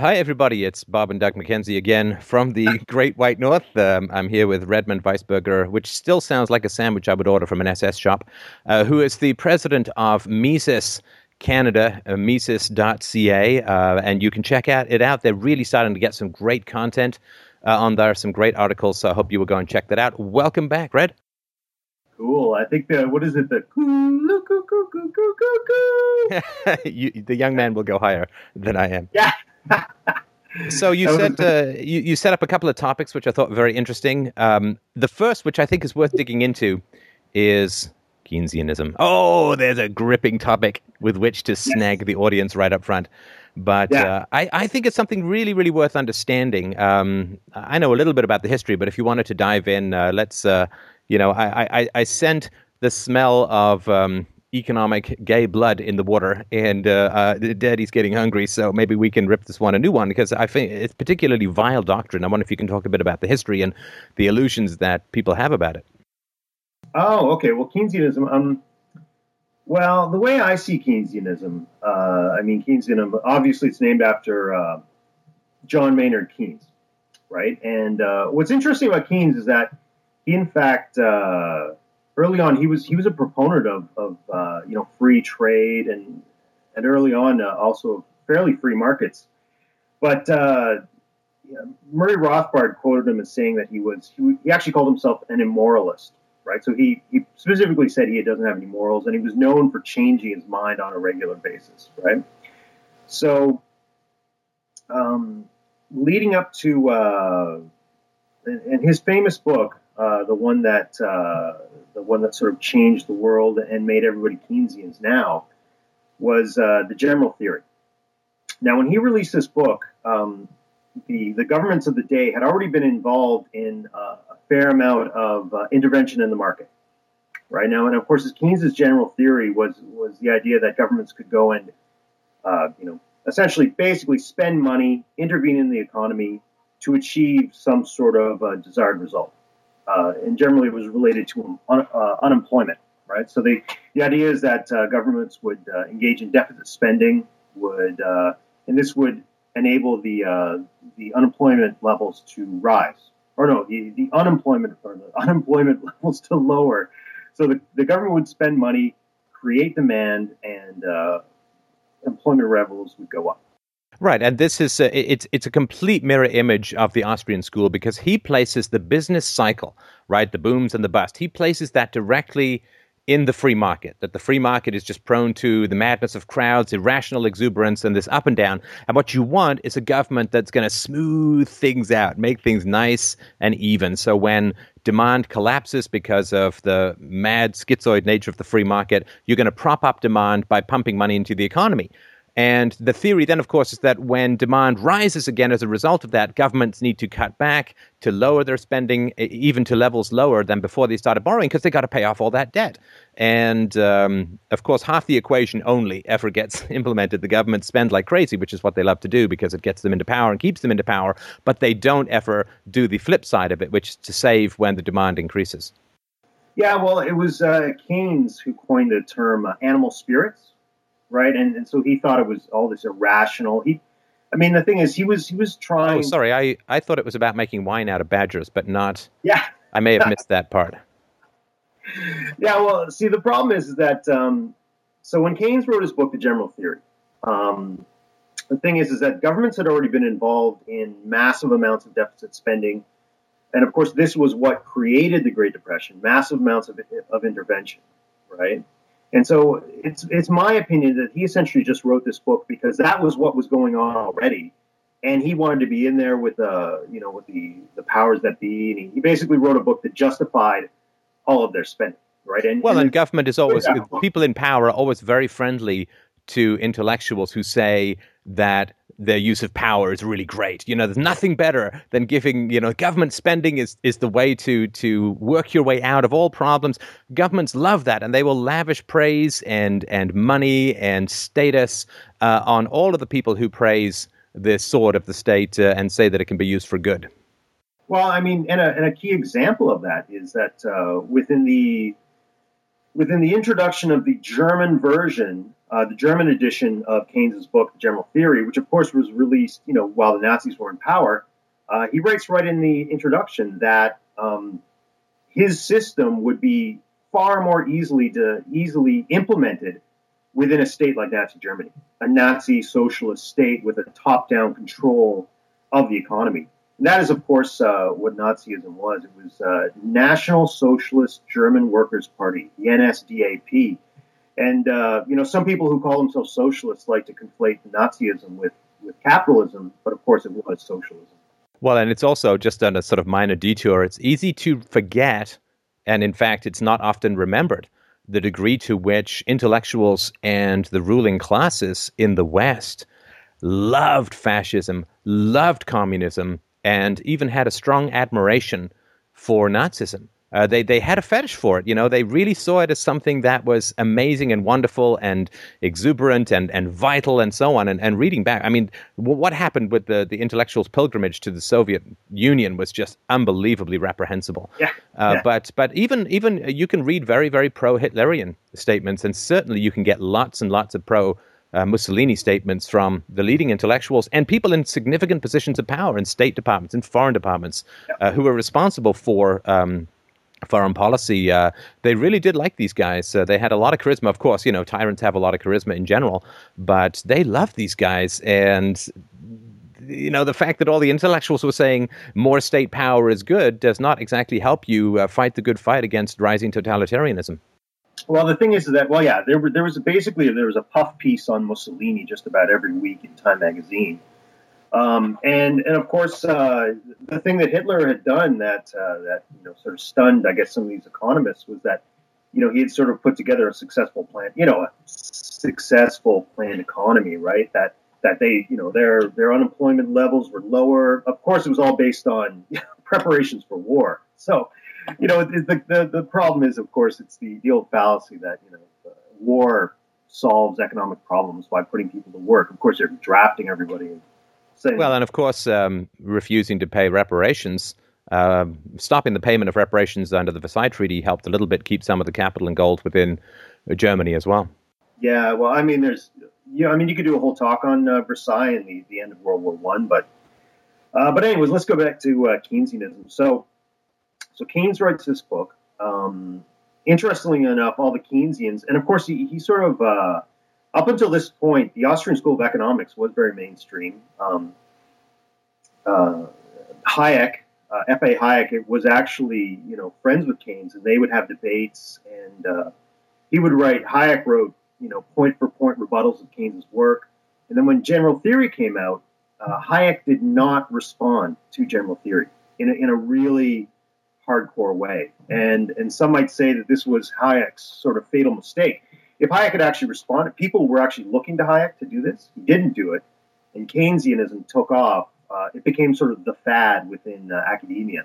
Hi, everybody. It's Bob and Doug McKenzie again from the Great White North. Um, I'm here with Redmond Weissenberger, which still sounds like a sandwich I would order from an SS shop, uh, who is the president of Mises Canada, uh, Mises.ca. Uh, and you can check out it out. They're really starting to get some great content uh, on there, some great articles. So I hope you will go and check that out. Welcome back, Red. Cool. I think the what is it? The you, the young man will go higher than I am. Yeah. so you said uh, you, you set up a couple of topics which I thought very interesting. Um, the first, which I think is worth digging into, is Keynesianism. Oh, there's a gripping topic with which to snag the audience right up front. But yeah. uh, I, I, think it's something really, really worth understanding. Um, I know a little bit about the history, but if you wanted to dive in, uh, let's, uh, you know, I, I, I sent the smell of um, economic gay blood in the water, and uh, uh, Daddy's getting hungry, so maybe we can rip this one a new one because I think it's particularly vile doctrine. I wonder if you can talk a bit about the history and the illusions that people have about it. Oh, okay. Well, Keynesianism. Um, well, the way I see Keynesianism, uh, I mean, Keynesianism. Obviously, it's named after uh, John Maynard Keynes, right? And uh, what's interesting about Keynes is that he, in fact, uh, early on, he was he was a proponent of, of uh, you know free trade and and early on uh, also fairly free markets. But uh, Murray Rothbard quoted him as saying that he was he, he actually called himself an immoralist, right? So he he specifically said he doesn't have any morals, and he was known for changing his mind on a regular basis, right? So. Um, leading up to uh, and his famous book, uh, the one that uh, the one that sort of changed the world and made everybody Keynesians now, was uh, the general theory. Now, when he released this book, um, the the governments of the day had already been involved in uh, a fair amount of uh, intervention in the market. Right now, and of course, Keynes's general theory was was the idea that governments could go and you know essentially basically spend money, intervene in the economy to achieve some sort of desired result uh, and generally it was related to un, uh, unemployment, right? So the the idea is that uh, governments would uh, engage in deficit spending, would uh, and this would enable the uh, the unemployment levels to rise, or no, the, the unemployment or the unemployment levels to lower. So the, the government would spend money, create demand, and employment levels would go up. Right, and this is a, it's it's a complete mirror image of the Austrian school because he places the business cycle, right, the booms and the bust. He places that directly in the free market. That the free market is just prone to the madness of crowds, irrational exuberance, and this up and down. And what you want is a government that's going to smooth things out, make things nice and even. So when demand collapses because of the mad schizoid nature of the free market, you're going to prop up demand by pumping money into the economy. And the theory then, of course, is that when demand rises again as a result of that, governments need to cut back to lower their spending, even to levels lower than before they started borrowing, because they got to pay off all that debt. And um, of course, half the equation only ever gets implemented. The government spend like crazy, which is what they love to do because it gets them into power and keeps them into power. But they don't ever do the flip side of it, which is to save when the demand increases. Yeah, well, it was uh, Keynes who coined the term uh, animal spirits right? And, and so he thought it was all this irrational. He, I mean, the thing is, he was he was trying. Oh, sorry, I I thought it was about making wine out of badgers, but not. Yeah, I may have missed that part. Yeah, well, see, the problem is that um, so when Keynes wrote his book, The General Theory, um, the thing is, is that governments had already been involved in massive amounts of deficit spending, and of course, this was what created the Great Depression: massive amounts of of intervention, right? And so it's it's my opinion that he essentially just wrote this book because that was what was going on already, and he wanted to be in there with the uh, you know with the the powers that be, and he basically wrote a book that justified all of their spending, right? And well, and, and government is always people in power are always very friendly to intellectuals who say that their use of power is really great. You know, there's nothing better than giving, you know, government spending is, is the way to to work your way out of all problems. Governments love that and they will lavish praise and and money and status uh, on all of the people who praise the sword of the state uh, and say that it can be used for good. Well, I mean, and a, and a key example of that is that uh, within the within the introduction of the German version uh, the German edition of Keynes's book, The General Theory, which of course was released, you know, while the Nazis were in power, uh, he writes right in the introduction that um, his system would be far more easily to easily implemented within a state like Nazi Germany, a Nazi socialist state with a top-down control of the economy. And that is, of course, uh, what Nazism was. It was uh, National Socialist German Workers' Party, the NSDAP. And uh, you know, some people who call themselves socialists like to conflate Nazism with with capitalism, but of course, it was socialism. Well, and it's also just on a sort of minor detour. It's easy to forget, and in fact, it's not often remembered the degree to which intellectuals and the ruling classes in the West loved fascism, loved communism, and even had a strong admiration for Nazism. Uh, they they had a fetish for it. You know, they really saw it as something that was amazing and wonderful and exuberant and, and vital and so on. And, and reading back, I mean, w- what happened with the, the intellectuals' pilgrimage to the Soviet Union was just unbelievably reprehensible. Yeah. Uh, yeah. But but even even you can read very very pro Hitlerian statements, and certainly you can get lots and lots of pro. Uh, Mussolini statements from the leading intellectuals and people in significant positions of power in state departments, in foreign departments, uh, who were responsible for um, foreign policy, uh, they really did like these guys. Uh, they had a lot of charisma. Of course, you know, tyrants have a lot of charisma in general, but they loved these guys. And, you know, the fact that all the intellectuals were saying more state power is good does not exactly help you uh, fight the good fight against rising totalitarianism. Well, the thing is that, well, yeah, there, were, there was basically there was a puff piece on Mussolini just about every week in Time magazine. Um, and and of course, uh, the thing that Hitler had done that uh, that you know sort of stunned, I guess, some of these economists was that you know he had sort of put together a successful plan, you know, a successful planned economy, right? That that they you know their their unemployment levels were lower. Of course, it was all based on preparations for war. So, you know, the, the the problem is, of course, it's the the old fallacy that you know war solves economic problems by putting people to work. Of course, they're drafting everybody well, and of course, um, refusing to pay reparations, uh, stopping the payment of reparations under the Versailles Treaty helped a little bit keep some of the capital and gold within Germany as well. Yeah, well, I mean, there's, you know, I mean, you could do a whole talk on uh, Versailles and the, the end of World War One, but, uh, but anyways, let's go back to uh, Keynesianism. So, so Keynes writes this book. Um, interestingly enough, all the Keynesians, and of course, he, he sort of uh, up until this point, the Austrian School of Economics was very mainstream. Um, uh, Hayek, uh, F.A. Hayek, was actually you know friends with Keynes, and they would have debates, and uh, he would write. Hayek wrote you know point for point rebuttals of Keynes's work, and then when General Theory came out, uh, Hayek did not respond to General Theory in a, in a really hardcore way, and and some might say that this was Hayek's sort of fatal mistake if Hayek had actually responded, people were actually looking to Hayek to do this. He didn't do it, and Keynesianism took off. Uh, it became sort of the fad within uh, academia,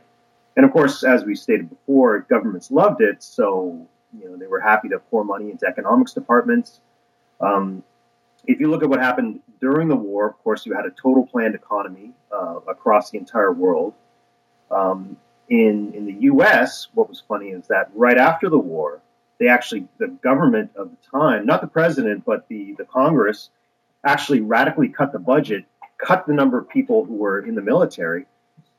and of course, as we stated before, governments loved it, so you know they were happy to pour money into economics departments. Um, if you look at what happened during the war, of course, you had a total planned economy uh, across the entire world. Um, in in the U.S., what was funny is that right after the war, they actually, the government of the time, not the president, but the, the Congress, actually radically cut the budget, cut the number of people who were in the military.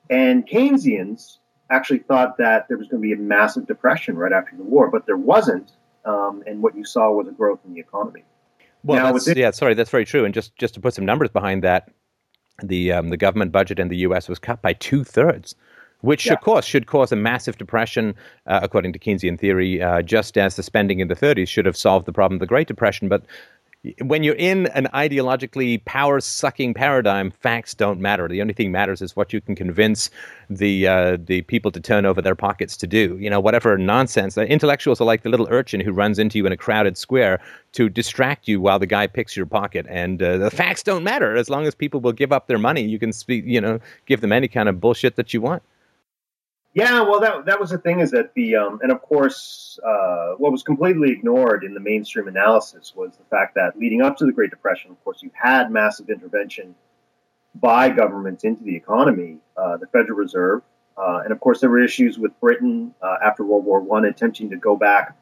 And Keynesians actually thought that there was going to be a massive depression right after the war, but there wasn't. Um, and what you saw was a growth in the economy. Well, now, yeah, sorry, that's very true. And just, just to put some numbers behind that, the um, the government budget in the U.S. was cut by two thirds which yeah. of course should cause a massive depression, uh, according to Keynesian theory, uh, just as the spending in the 30s should have solved the problem of the Great Depression. But when you're in an ideologically power sucking paradigm, facts don't matter. The only thing matters is what you can convince the uh, the people to turn over their pockets to do. You know, whatever nonsense. The intellectuals are like the little urchin who runs into you in a crowded square to distract you while the guy picks your pocket. And uh, the facts don't matter as long as people will give up their money. You can speak, you know, give them any kind of bullshit that you want. Yeah, well, that that was the thing is that the um, and of course, uh, what was completely ignored in the mainstream analysis was the fact that leading up to the Great Depression, of course, you had massive intervention by governments into the economy, uh, the Federal Reserve, uh, and of course, there were issues with Britain uh, after World War One attempting to go back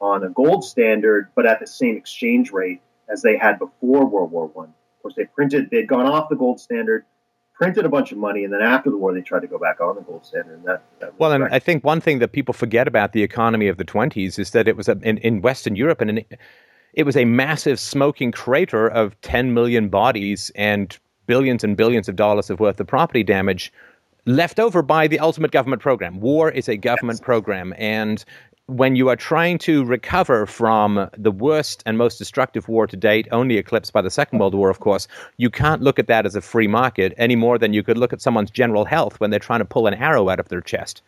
on a gold standard, but at the same exchange rate as they had before World War One. Of course, they printed, they'd gone off the gold standard, printed a bunch of money, and then after the war, they tried to go back on the gold standard. And that, that well, and I think one thing that people forget about the economy of the 20s is that it was in, in Western Europe and in, it was a massive smoking crater of 10 million bodies and billions and billions of dollars of worth of property damage left over by the ultimate government program. War is a government yes. program, and when you are trying to recover from the worst and most destructive war to date, only eclipsed by the Second World War, of course, you can't look at that as a free market any more than you could look at someone's general health when they're trying to pull an arrow out of their chest.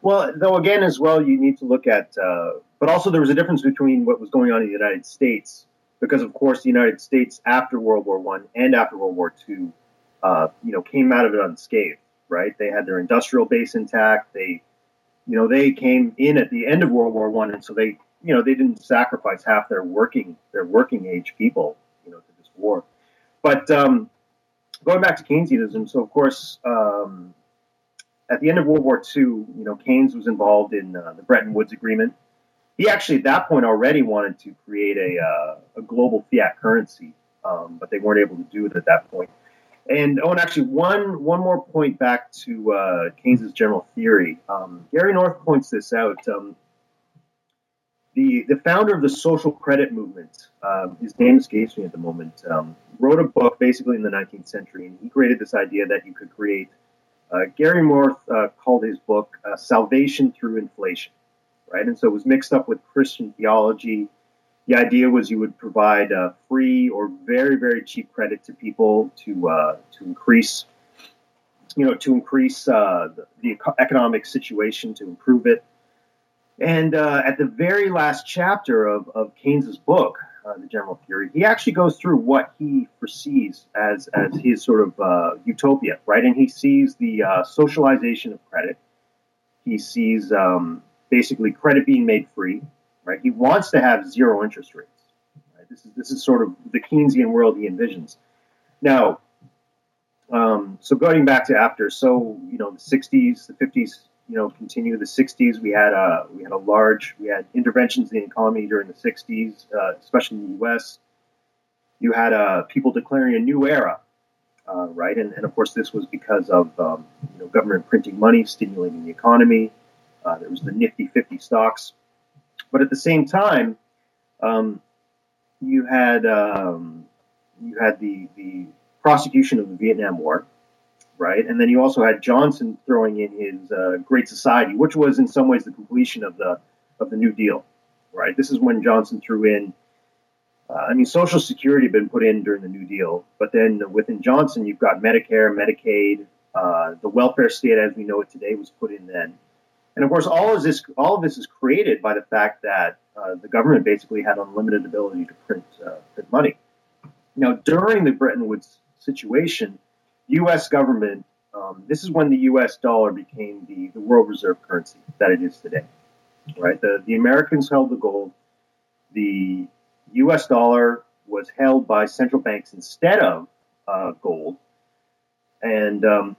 Well, though, again, as well, you need to look at, uh, but also there was a difference between what was going on in the United States, because of course the United States after World War One and after World War Two, uh, you know, came out of it unscathed. Right? They had their industrial base intact. They you know, they came in at the end of World War One, and so they, you know, they didn't sacrifice half their working their working age people, you know, to this war. But um, going back to Keynesianism, so of course, um, at the end of World War II, you know, Keynes was involved in uh, the Bretton Woods Agreement. He actually, at that point, already wanted to create a, uh, a global fiat currency, um, but they weren't able to do it at that point. And oh, and actually, one one more point back to uh, Keynes's general theory. Um, Gary North points this out. Um, the the founder of the social credit movement, um, his name escapes me at the moment, um, wrote a book basically in the 19th century, and he created this idea that you could create. Uh, Gary North uh, called his book uh, "Salvation Through Inflation," right? And so it was mixed up with Christian theology the idea was you would provide uh, free or very very cheap credit to people to uh, to increase you know to increase uh, the, the, economic situation to improve it. And uh, at the very last chapter of, of Keynes's book uh, the general theory he actually goes through what he foresees as as his sort of utopia right? And he sees the socialization of credit. He sees um, basically credit being made free right? He wants to have zero interest rates. Right? This is this is sort of the Keynesian world he envisions. Now, um, so going back to after, so you know, the '60s, the '50s, you know, continue. The '60s, we had a we had a large, we had interventions in the economy during the '60s, uh, especially in the U.S. You had uh, people declaring a new era, uh, right? And, and, of course, this was because of um, you know government printing money, stimulating the economy. Uh, there was the Nifty 50 stocks but at the same time, um, you had um, you had the the prosecution of the Vietnam War, right? And then you also had Johnson throwing in his uh, Great Society, which was in some ways the completion of the of the New Deal, right? This is when Johnson threw in. Uh, I mean, Social Security had been put in during the New Deal, but then within Johnson, you've got Medicare, Medicaid, uh, the welfare state as we know it today was put in then. And of course, all of this all of this is created by the fact that uh, the government basically had unlimited ability to print uh, print money. Now, during the Bretton Woods situation, U.S. government um, this is when the U.S. dollar became the, the world reserve currency that it is today. Right, the the Americans held the gold. The U.S. dollar was held by central banks instead of uh, gold, and um,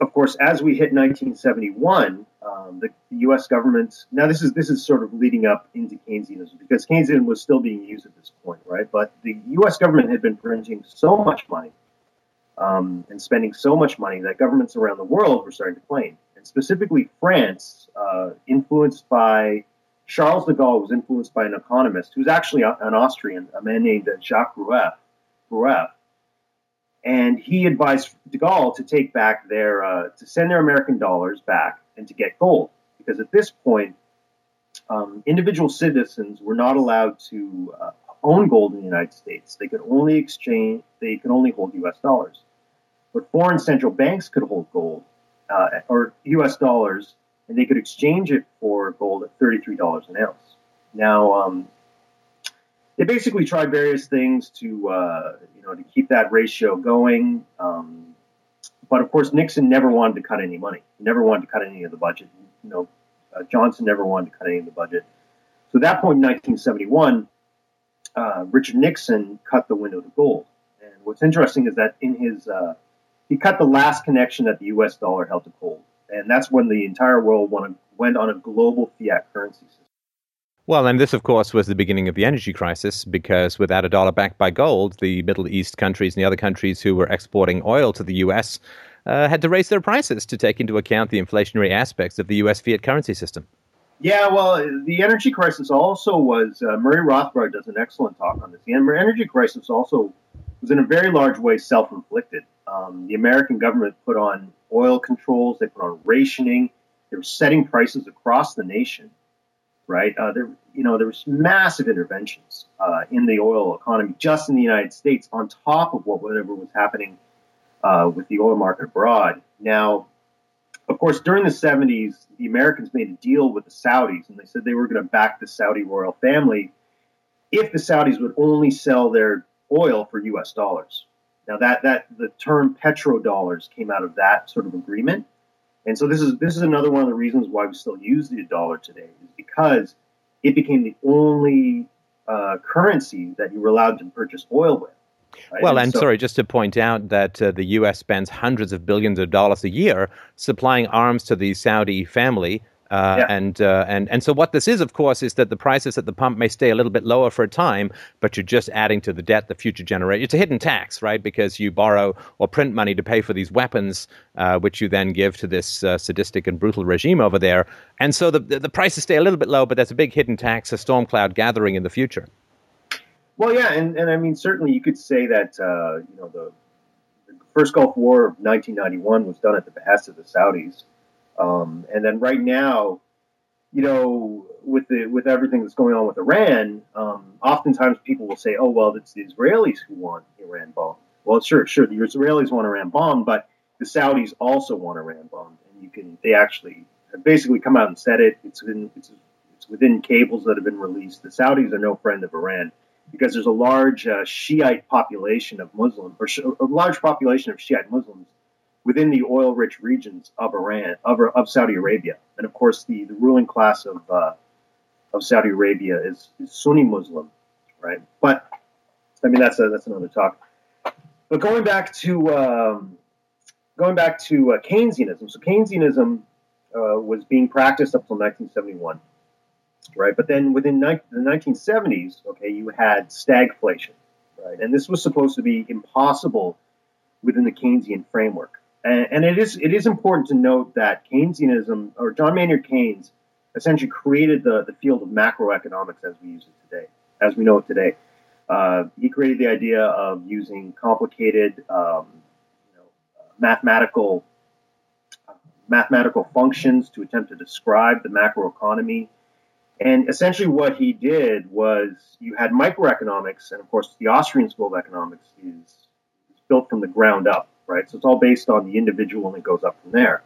of course, as we hit 1971, um, the, the, U.S. government. Now, this is this is sort of leading up into Keynesianism because Keynesianism was still being used at this point, right? But the U.S. government had been printing so much money um, and spending so much money that governments around the world were starting to claim, and specifically France, uh, influenced by Charles de Gaulle, was influenced by an economist who's actually an Austrian, a man named Jacques Rueff. Rueff and he advised de Gaulle to take back their uh, to send their American dollars back and to get gold because at this point, um, individual citizens were not allowed to uh, own gold in the United States. They could only exchange. They could only hold U.S. dollars, but foreign central banks could hold gold uh, or U.S. dollars, and they could exchange it for gold at thirty-three dollars an ounce. Now, um, they basically tried various things to uh, you know to keep that ratio going. Um, but of course, Nixon never wanted to cut any money. He never wanted to cut any of the budget. You know, uh, Johnson never wanted to cut any of the budget. So at that point in 1971, uh, Richard Nixon cut the window to gold. And what's interesting is that in his uh, he cut the last connection that the U.S. dollar held to gold, and that's when the entire world went on a global fiat currency system. Well, and this, of course, was the beginning of the energy crisis because without a dollar backed by gold, the Middle East countries and the other countries who were exporting oil to the U.S. Uh, had to raise their prices to take into account the inflationary aspects of the U.S. fiat currency system. Yeah, well, the energy crisis also was. Uh, Murray Rothbard does an excellent talk on this. The energy crisis also was in a very large way self inflicted. Um, the American government put on oil controls, they put on rationing, they were setting prices across the nation right? Uh, there, you know, there was massive interventions uh, in the oil economy just in the United States, on top of what whatever was happening uh, with the oil market abroad. Now, of course, during the 70s, the Americans made a deal with the Saudis, and they said they were going to back the Saudi royal family if the Saudis would only sell their oil for U.S. dollars. Now, that that the term petrodollars came out of that sort of agreement. And so this is this is another one of the reasons why we still use the dollar today, is because it became the only uh, currency that you were allowed to purchase oil with. Right? Well, and, and so, sorry, just to point out that uh, the U.S. spends hundreds of billions of dollars a year supplying arms to the Saudi family uh, yeah. And uh, and and so what this is, of course, is that the prices at the pump may stay a little bit lower for a time, but you're just adding to the debt the future generation. It's a hidden tax, right? Because you borrow or print money to pay for these weapons, uh, which you then give to this uh, sadistic and brutal regime over there. And so the the prices stay a little bit low, but that's a big hidden tax, a storm cloud gathering in the future. Well, yeah, and, and I mean certainly you could say that uh, you know the, the first Gulf War of 1991 was done at the behest of the Saudis. Um, and then right now, you know, with the with everything that's going on with Iran, um, oftentimes people will say, "Oh, well, it's the Israelis who want Iran bombed." Well, sure, sure, the Israelis want Iran bombed, but the Saudis also want Iran bombed, and you can they actually basically come out and said it. It's within it's, it's within cables that have been released. The Saudis are no friend of Iran because there's a large uh, Shiite population of Muslims, or sh- a large population of Shiite Muslims within the oil-rich regions of Iran, of, of Saudi Arabia, and of course the, the ruling class of uh, of Saudi Arabia is, is, Sunni Muslim, right? But I mean that's a, that's another talk. But going back to um, going back to uh, Keynesianism, so Keynesianism uh, was being practiced up until 1971, right? But then within ni- the 1970s, okay, you had stagflation, right? And this was supposed to be impossible within the Keynesian framework. And, and it is it is important to note that Keynesianism or John Maynard Keynes essentially created the, the field of macroeconomics as we use it today, as we know it today. Uh, he created the idea of using complicated, um, you know, mathematical mathematical functions to attempt to describe the macroeconomy. And essentially, what he did was you had microeconomics, and of course, the Austrian School of Economics is built from the ground up right? So it's all based on the individual and it goes up from there.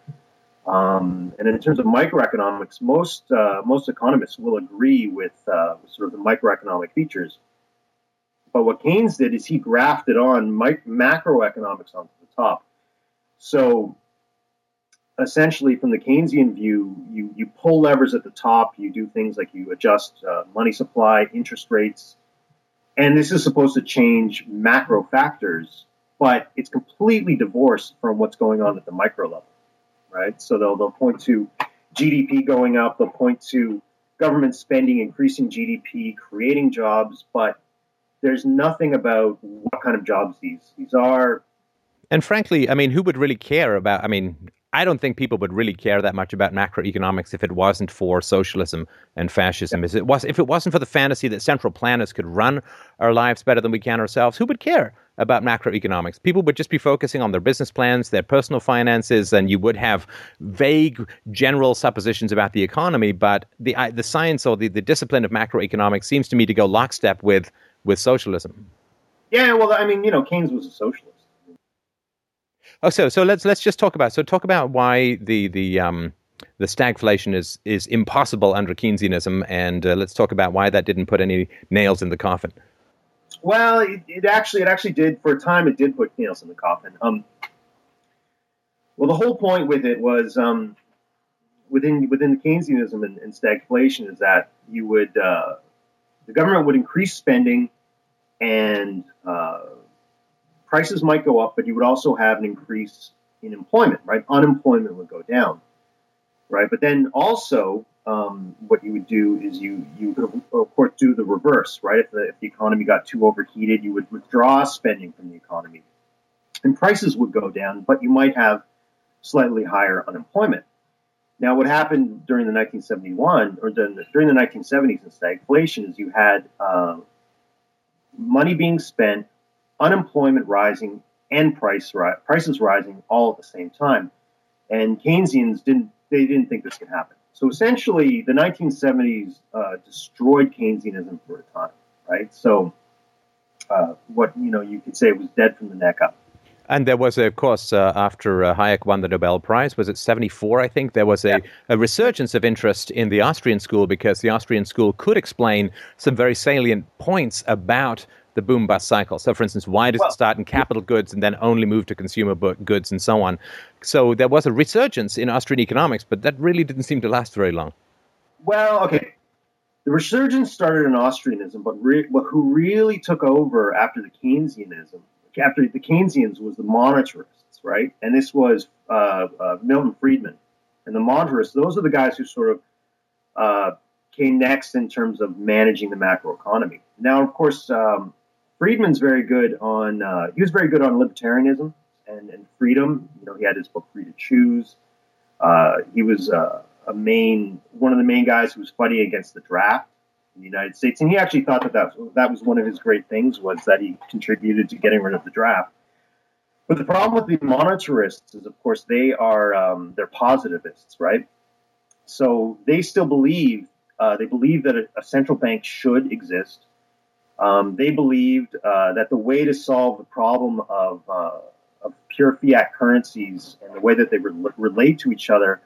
Um, and in terms of microeconomics, most uh, most economists will agree with, uh, sort of the microeconomic features. But what Keynes did is he grafted on mic- macroeconomics onto the top. So essentially, from the Keynesian view, you you pull levers at the top. You do things like you adjust uh, money supply, interest rates, and this is supposed to change macro factors but it's completely divorced from what's going on at the micro level, right? So they'll, they'll point to GDP going up, they'll point to government spending increasing GDP, creating jobs, but there's nothing about what kind of jobs these these are. And frankly, I mean, who would really care about? I mean, I don't think people would really care that much about macroeconomics if it wasn't for socialism and fascism. If it was, if it wasn't for the fantasy that central planners could run our lives better than we can ourselves, who would care about macroeconomics? People would just be focusing on their business plans, their personal finances, and you would have vague, general suppositions about the economy. But the the science or the, the discipline of macroeconomics seems to me to go lockstep with with socialism. Yeah, well, I mean, you know, Keynes was a socialist. Oh, so so let's let's just talk about so talk about why the the um the stagflation is is impossible under Keynesianism, and uh, let's talk about why that didn't put any nails in the coffin. Well, it, it, actually it actually did for a time. It did put nails in the coffin. Um, well, the whole point with it was um, within within the Keynesianism and, and stagflation is that you would uh, the government would increase spending and uh, prices might go up, but you would also have an increase in employment, right? Unemployment would go down, right? But then also um, what you would do is you you of course do the reverse, right? If the, if the economy got too overheated, you would withdraw spending from the economy, and prices would go down, but you might have slightly higher unemployment. Now, what happened during the 1971 or during the, during the 1970s in stagflation is you had uh, money being spent, unemployment rising, and price ri- prices rising all at the same time. And Keynesians didn't they didn't think this could happen. So essentially, the 1970s uh, destroyed Keynesianism for a time, right? So uh, what you know you could say was dead from the neck up. And there was, of course, uh, after uh, Hayek won the Nobel Prize, was it 74, I think? There was a, yeah. a, resurgence of interest in the Austrian school because the Austrian school could explain some very salient points about the boom bust cycle. So, for instance, why does well, it start in capital goods and then only move to consumer goods and so on? So, there was a resurgence in Austrian economics, but that really didn't seem to last very long. Well, okay. The resurgence started in Austrianism, but re- who really took over after the Keynesianism, after the Keynesians, was the monetarists, right? And this was uh, uh, Milton Friedman. And the monetarists, those are the guys who sort of uh, came next in terms of managing the macroeconomy. Now, of course, um, Friedman's very good on, uh, he was very good on libertarianism and, and, freedom. You know, he had his book Free to Choose. Uh, he was uh, a main, one of the main guys who was fighting against the draft in the United States. And he actually thought that that, that was one of his great things was that he contributed to getting rid of the draft. But the problem with the monetarists is, of course, they are, um, they're positivists, right? So they still believe, uh, they believe that a, a central bank should exist um, they believed uh, that the way to solve the problem of, uh, of, pure fiat currencies and the way that they re- relate to each other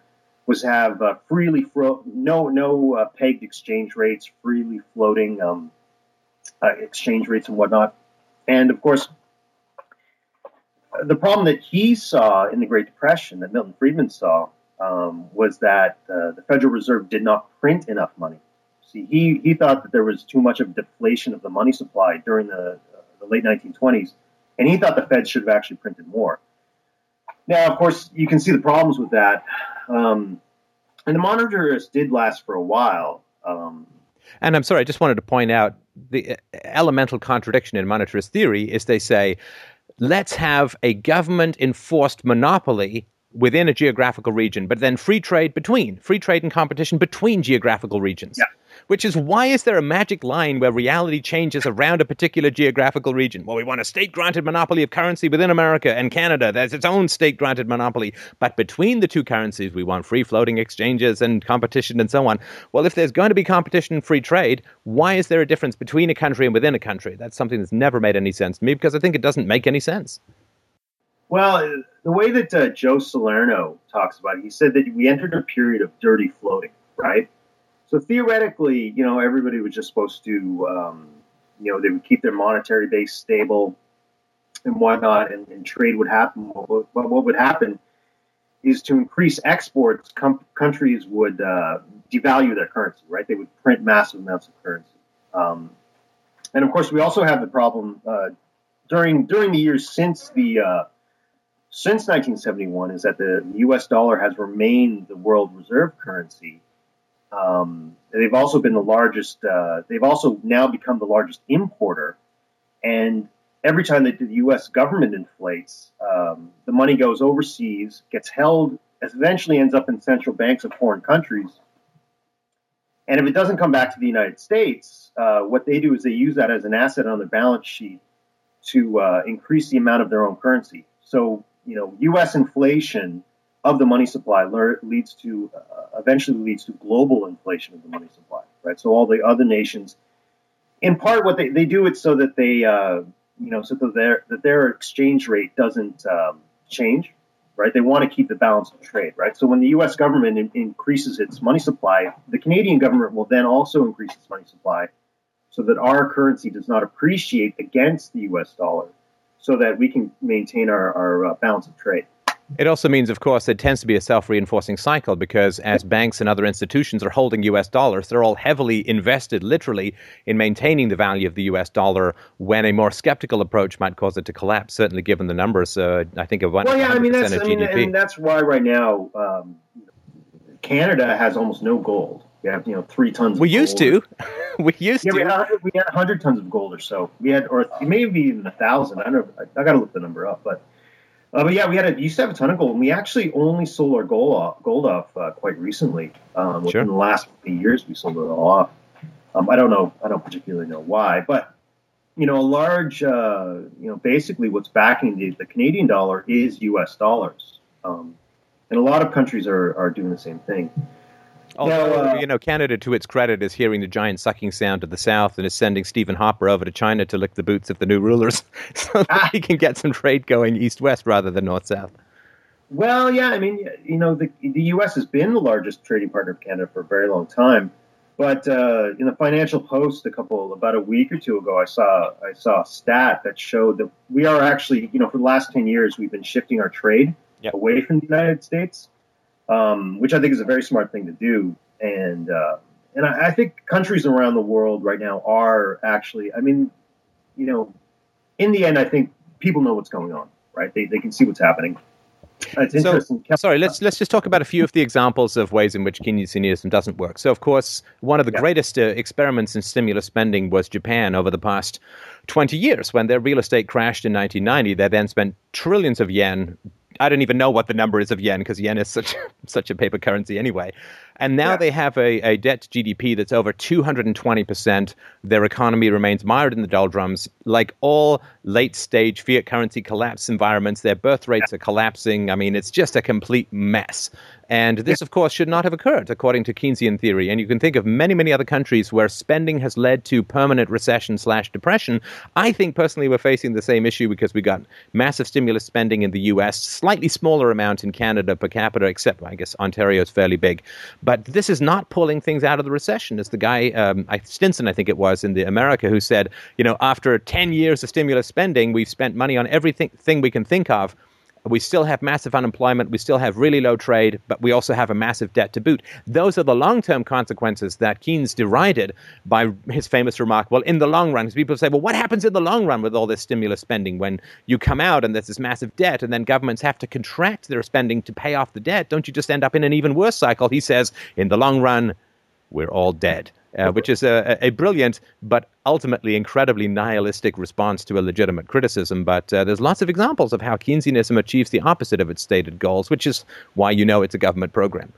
was have uh, freely fro- no no uh, pegged exchange rates, freely floating um, uh, exchange rates and whatnot. And of course, the problem that he saw in the Great Depression, that Milton Friedman saw, um, was that uh, the Federal Reserve did not print enough money. See, he, he thought that there was too much of deflation of the money supply during the, uh, the late 1920s, and he thought the Fed should have actually printed more. Now, of course, you can see the problems with that. Um, and the monetarists did last for a while. Um, and I'm sorry, I just wanted to point out the uh, elemental contradiction in monetarist theory is they say, let's have a government enforced monopoly within a geographical region, but then free trade between, free trade and competition between geographical regions. Yeah which is why is there a magic line where reality changes around a particular geographical region? Well, we want a state granted monopoly of currency within America and Canada. There's its own state granted monopoly. But between the two currencies, we want free floating exchanges and competition and so on. Well, if there's going to be competition and free trade, why is there a difference between a country and within a country? That's something that's never made any sense to me because I think it doesn't make any sense. Well, the way that uh, Joe Salerno talks about it, he said that we entered a period of dirty floating, right? So theoretically, you know, everybody was just supposed to, um, you know, they would keep their monetary base stable and whatnot, and, and trade would happen. But what, would happen is to increase exports, com- countries would uh, devalue their currency, right? They would print massive amounts of currency. Um, and of course, we also have the problem uh, during during the years since the uh, since 1971 is that the U.S. dollar has remained the world reserve currency um, they've also been the largest. Uh, they've also now become the largest importer, and every time that the U.S. government inflates, um, the money goes overseas, gets held, eventually ends up in central banks of foreign countries. And if it doesn't come back to the United States, uh, what they do is they use that as an asset on their balance sheet to uh, increase the amount of their own currency. So, you know, U.S. inflation of the money supply leads to uh, eventually leads to global inflation of the money supply, right? So all the other nations, in part, what they, they do it so that they uh, you know so that their that their exchange rate doesn't um, change, right? They want to keep the balance of trade, right? So when the U.S. government in, increases its money supply, the Canadian government will then also increase its money supply, so that our currency does not appreciate against the U.S. dollar, so that we can maintain our, our uh, balance of trade. It also means, of course, it tends to be a self reinforcing cycle because as banks and other institutions are holding US dollars, they're all heavily invested, literally, in maintaining the value of the US dollar when a more skeptical approach might cause it to collapse, certainly given the numbers, uh, I think, of 1 well, yeah, I mean, that's, I mean, and that's why right now um, Canada has almost no gold, We have you know three tons. We used gold. to. we used Yeah, to. we had, we had 100 tons of gold or so. We had, or maybe even a thousand. I don't know. I, I got to look the number up, but, uh, but yeah, we had a, used to have a ton of gold, and we actually only sold our gold off, gold off uh, quite recently. Um, within Sure. the last few years, we sold it all off. Um, I don't know. I don't particularly know why, but you know, a large, uh, you know, basically what's backing the, the Canadian dollar is U.S. dollars, um, and a lot of countries are, are doing the same thing. Although, Now, uh, you know, Canada, to its credit, is hearing the giant sucking sound to the south and is sending Stephen Harper over to China to lick the boots of the new rulers so that Ah. he can get some trade going east west rather than north south. Well, yeah, I mean, you know, the, the U.S. has been the largest trading partner of Canada for a very long time. But uh, in the Financial Post, a couple about a week or two ago, I saw I saw a stat that showed that we are actually, you know, for the last ten years, we've been shifting our trade Yep. away from the United States, um, which I think is a very smart thing to do. And uh, and I, I think countries around the world right now are actually, I mean, you know, in the end, I think people know what's going on, right? They, they can see what's happening. It's So- interesting. Sorry, let's let's just talk about a few of the examples of ways in which Keynesianism doesn't work. So, of course, one of the Yeah. greatest uh, experiments in stimulus spending was Japan over the past 20 years. When their real estate crashed in 1990, they then spent trillions of yen. I don't even know what the number is of yen because yen is such such a paper currency anyway. And now Yeah. they have a, a debt to GDP that's over 220%. Their economy remains mired in the doldrums. Like all late stage fiat currency collapse environments, their birth rates are collapsing. I mean, it's just a complete mess. And this, of course, should not have occurred, according to Keynesian theory. And you can think of many, many other countries where spending has led to permanent recession slash depression. I think personally we're facing the same issue because we got massive stimulus spending in the US, slightly smaller amount in Canada per capita, except I guess Ontario is fairly big. But this is not pulling things out of the recession. It's the guy, um, Stinson, I think it was, in the America, who said, you know, after 10 years of stimulus spending, we've spent money on everything thing we can think of. We still have massive unemployment. We still have really low trade, but we also have a massive debt to boot. Those are the long term consequences that Keynes derided by his famous remark. Well, in the long run, people say, well, what happens in the long run with all this stimulus spending when you come out and there's this massive debt and then governments have to contract their spending to pay off the debt? Don't you just end up in an even worse cycle? He says, in the long run, we're all dead. Uh, which is a, a brilliant but ultimately incredibly nihilistic response to a legitimate criticism. But uh, there's lots of examples of how Keynesianism achieves the opposite of its stated goals, which is why you know it's a government program.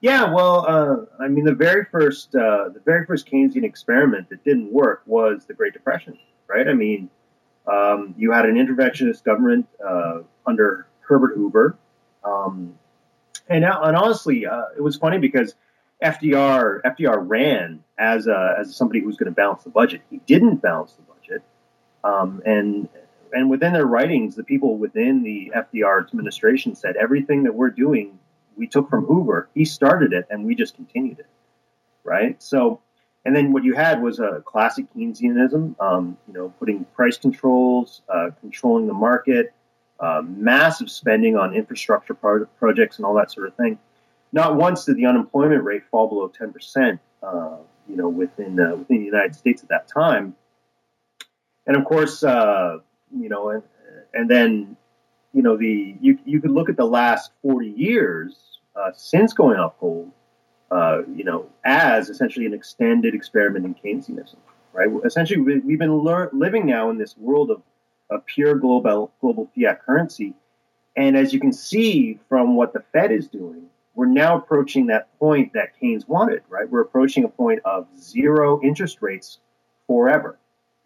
Yeah, well, uh, I mean, the very first, uh, the very first Keynesian experiment that didn't work was the Great Depression, right? I mean, um, you had an interventionist government uh, under Herbert Hoover, um, and, and honestly, uh, it was funny because FDR FDR ran as a, as somebody who was going to balance the budget. He didn't balance the budget, um, and and within their writings, the people within the FDR administration said everything that we're doing we took from Hoover. He started it, and we just continued it, right? So, and then what you had was a classic Keynesianism, um, you know, putting price controls, uh, controlling the market, uh, massive spending on infrastructure pro- projects, and all that sort of thing. Not once did the unemployment rate fall below ten percent, uh, you know, within uh, within the United States at that time. And of course, uh, you know, and and then you know the you you could look at the last 40 years uh, since going off gold uh, you know as essentially an extended experiment in keynesianism right essentially we, we've been lear- living now in this world of, of pure global global fiat currency and as you can see from what the fed is doing we're now approaching that point that keynes wanted right we're approaching a point of zero interest rates forever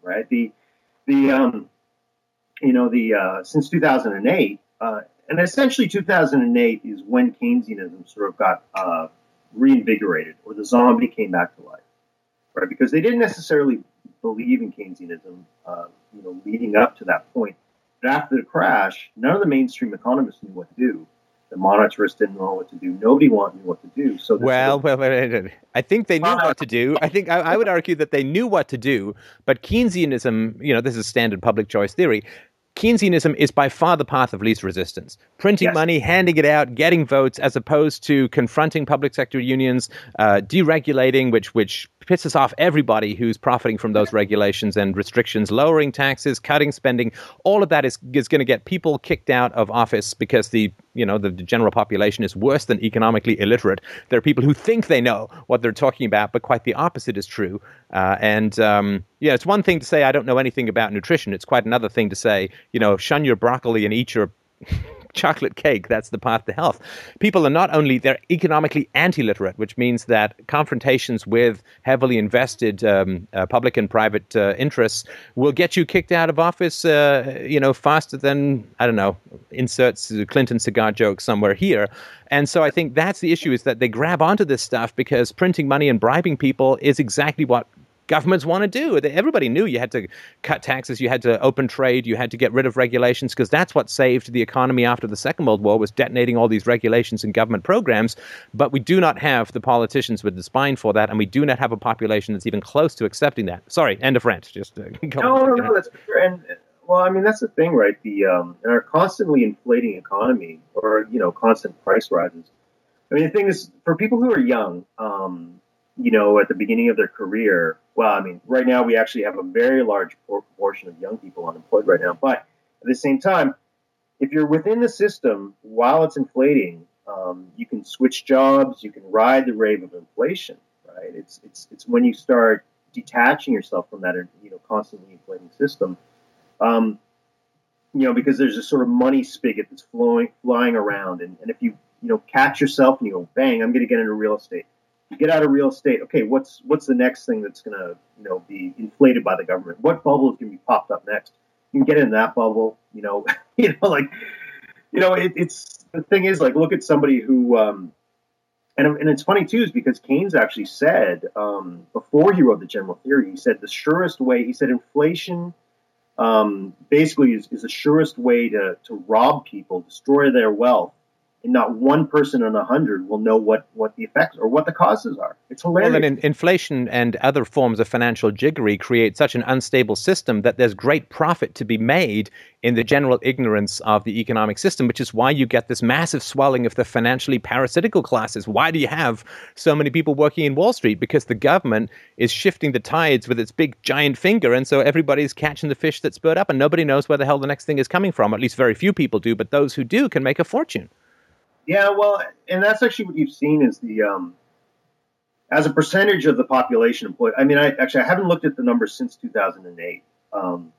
right the the um, you know, the uh, since 2008, uh, and essentially 2008 is when Keynesianism sort of got uh, reinvigorated, or the zombie came back to life, right? Because they didn't necessarily believe in Keynesianism, uh, you know, leading up to that point. But after the crash, none of the mainstream economists knew what to do. The monetarists didn't know what to do. Nobody wanted knew what to do. So this Well, sort well, well, well, I think they knew what to do. I think I, I would argue that they knew what to do, but Keynesianism, you know, this is standard public choice theory. Keynesianism is by far the path of least resistance. Printing Yes. money, handing it out, getting votes, as opposed to confronting public sector unions, uh, deregulating, which which pisses off everybody who's profiting from those regulations and restrictions, lowering taxes, cutting spending. All of that is, is going to get people kicked out of office because the you know the, the, general population is worse than economically illiterate. There are people who think they know what they're talking about, but quite the opposite is true. Uh, and um, yeah, it's one thing to say I don't know anything about nutrition. It's quite another thing to say you know shun your broccoli and eat your chocolate cake. That's the path to health. People are not only they're economically anti-literate, which means that confrontations with heavily invested um, uh, public and private uh, interests will get you kicked out of office, uh, you know, faster than I don't know. Inserts Clinton cigar joke somewhere here. And so I think that's the issue: is that they grab onto this stuff because printing money and bribing people is exactly what governments want to do. Everybody knew you had to cut taxes, you had to open trade, you had to get rid of regulations because that's what saved the economy after the Second World War was detonating all these regulations and government programs. But we do not have the politicians with the spine for that, and we do not have a population that's even close to accepting that. Sorry, end of rant. Just uh, no, no, no, that's fair. And well, I mean that's the thing, right? The um, in our constantly inflating economy, or you know, constant price rises. I mean, the thing is, for people who are young, um, you know, at the beginning of their career, well, I mean, right now we actually have a very large proportion of young people unemployed right now. But at the same time, if you're within the system while it's inflating, um, you can switch jobs, you can ride the wave of inflation, right? It's it's it's when you start detaching yourself from that, you know, constantly inflating system, um, you know, because there's a sort of money spigot that's flowing, flying around, and, and if you you know catch yourself and you go, bang, I'm going to get into real estate get out of real estate. Okay, what's what's the next thing that's going to you know be inflated by the government? What bubble is going to be popped up next? You can get in that bubble. You know, you know, like you know, it, it's the thing is like look at somebody who. Um, and, and it's funny too, is because Keynes actually said um, before he wrote the general theory, he said the surest way, he said inflation um, basically is, is the surest way to, to rob people, destroy their wealth, and not one person in a hundred will know what, what the effects or what the causes are. It's hilarious. Well, and inflation and other forms of financial jiggery create such an unstable system that there's great profit to be made in the general ignorance of the economic system, which is why you get this massive swelling of the financially parasitical classes. Why do you have so many people working in Wall Street? Because the government is shifting the tides with its big giant finger, and so everybody's catching the fish that spurred up, and nobody knows where the hell the next thing is coming from. At least very few people do, but those who do can make a fortune. Yeah, well, and that's actually what you've seen is the um, as a percentage of the population employed. I mean, I actually I haven't looked at the numbers since 2008, um,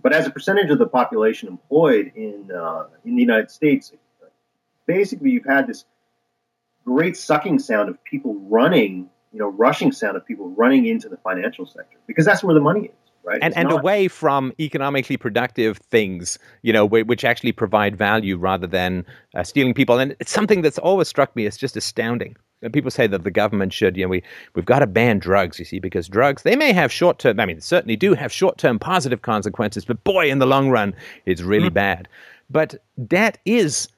but as a percentage of the population employed in uh, in the United States, basically you've had this great sucking sound of people running, you know, rushing sound of people running into the financial sector because that's where the money is right? And, and not... away from economically productive things, you know, which actually provide value rather than uh, stealing people. And it's something that's always struck me as just astounding. People say that the government should, you know, we, we've got to ban drugs, you see, because drugs, they may have short term, I mean, certainly do have short term positive consequences, but boy, in the long run, it's really mm. bad. But that is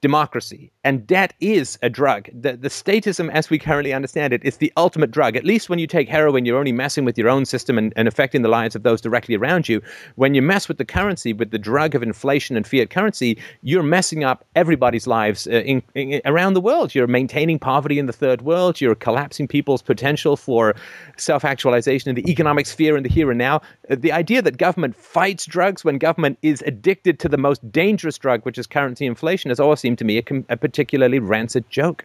democracy. And debt is a drug. The, the statism, as we currently understand it, is the ultimate drug. At least when you take heroin, you're only messing with your own system and, and affecting the lives of those directly around you. When you mess with the currency, with the drug of inflation and fiat currency, you're messing up everybody's lives uh, in, in, around the world. You're maintaining poverty in the third world. You're collapsing people's potential for self actualization in the economic sphere in the here and now. Uh, the idea that government fights drugs when government is addicted to the most dangerous drug, which is currency inflation, has always seemed to me a, a particularly rancid joke.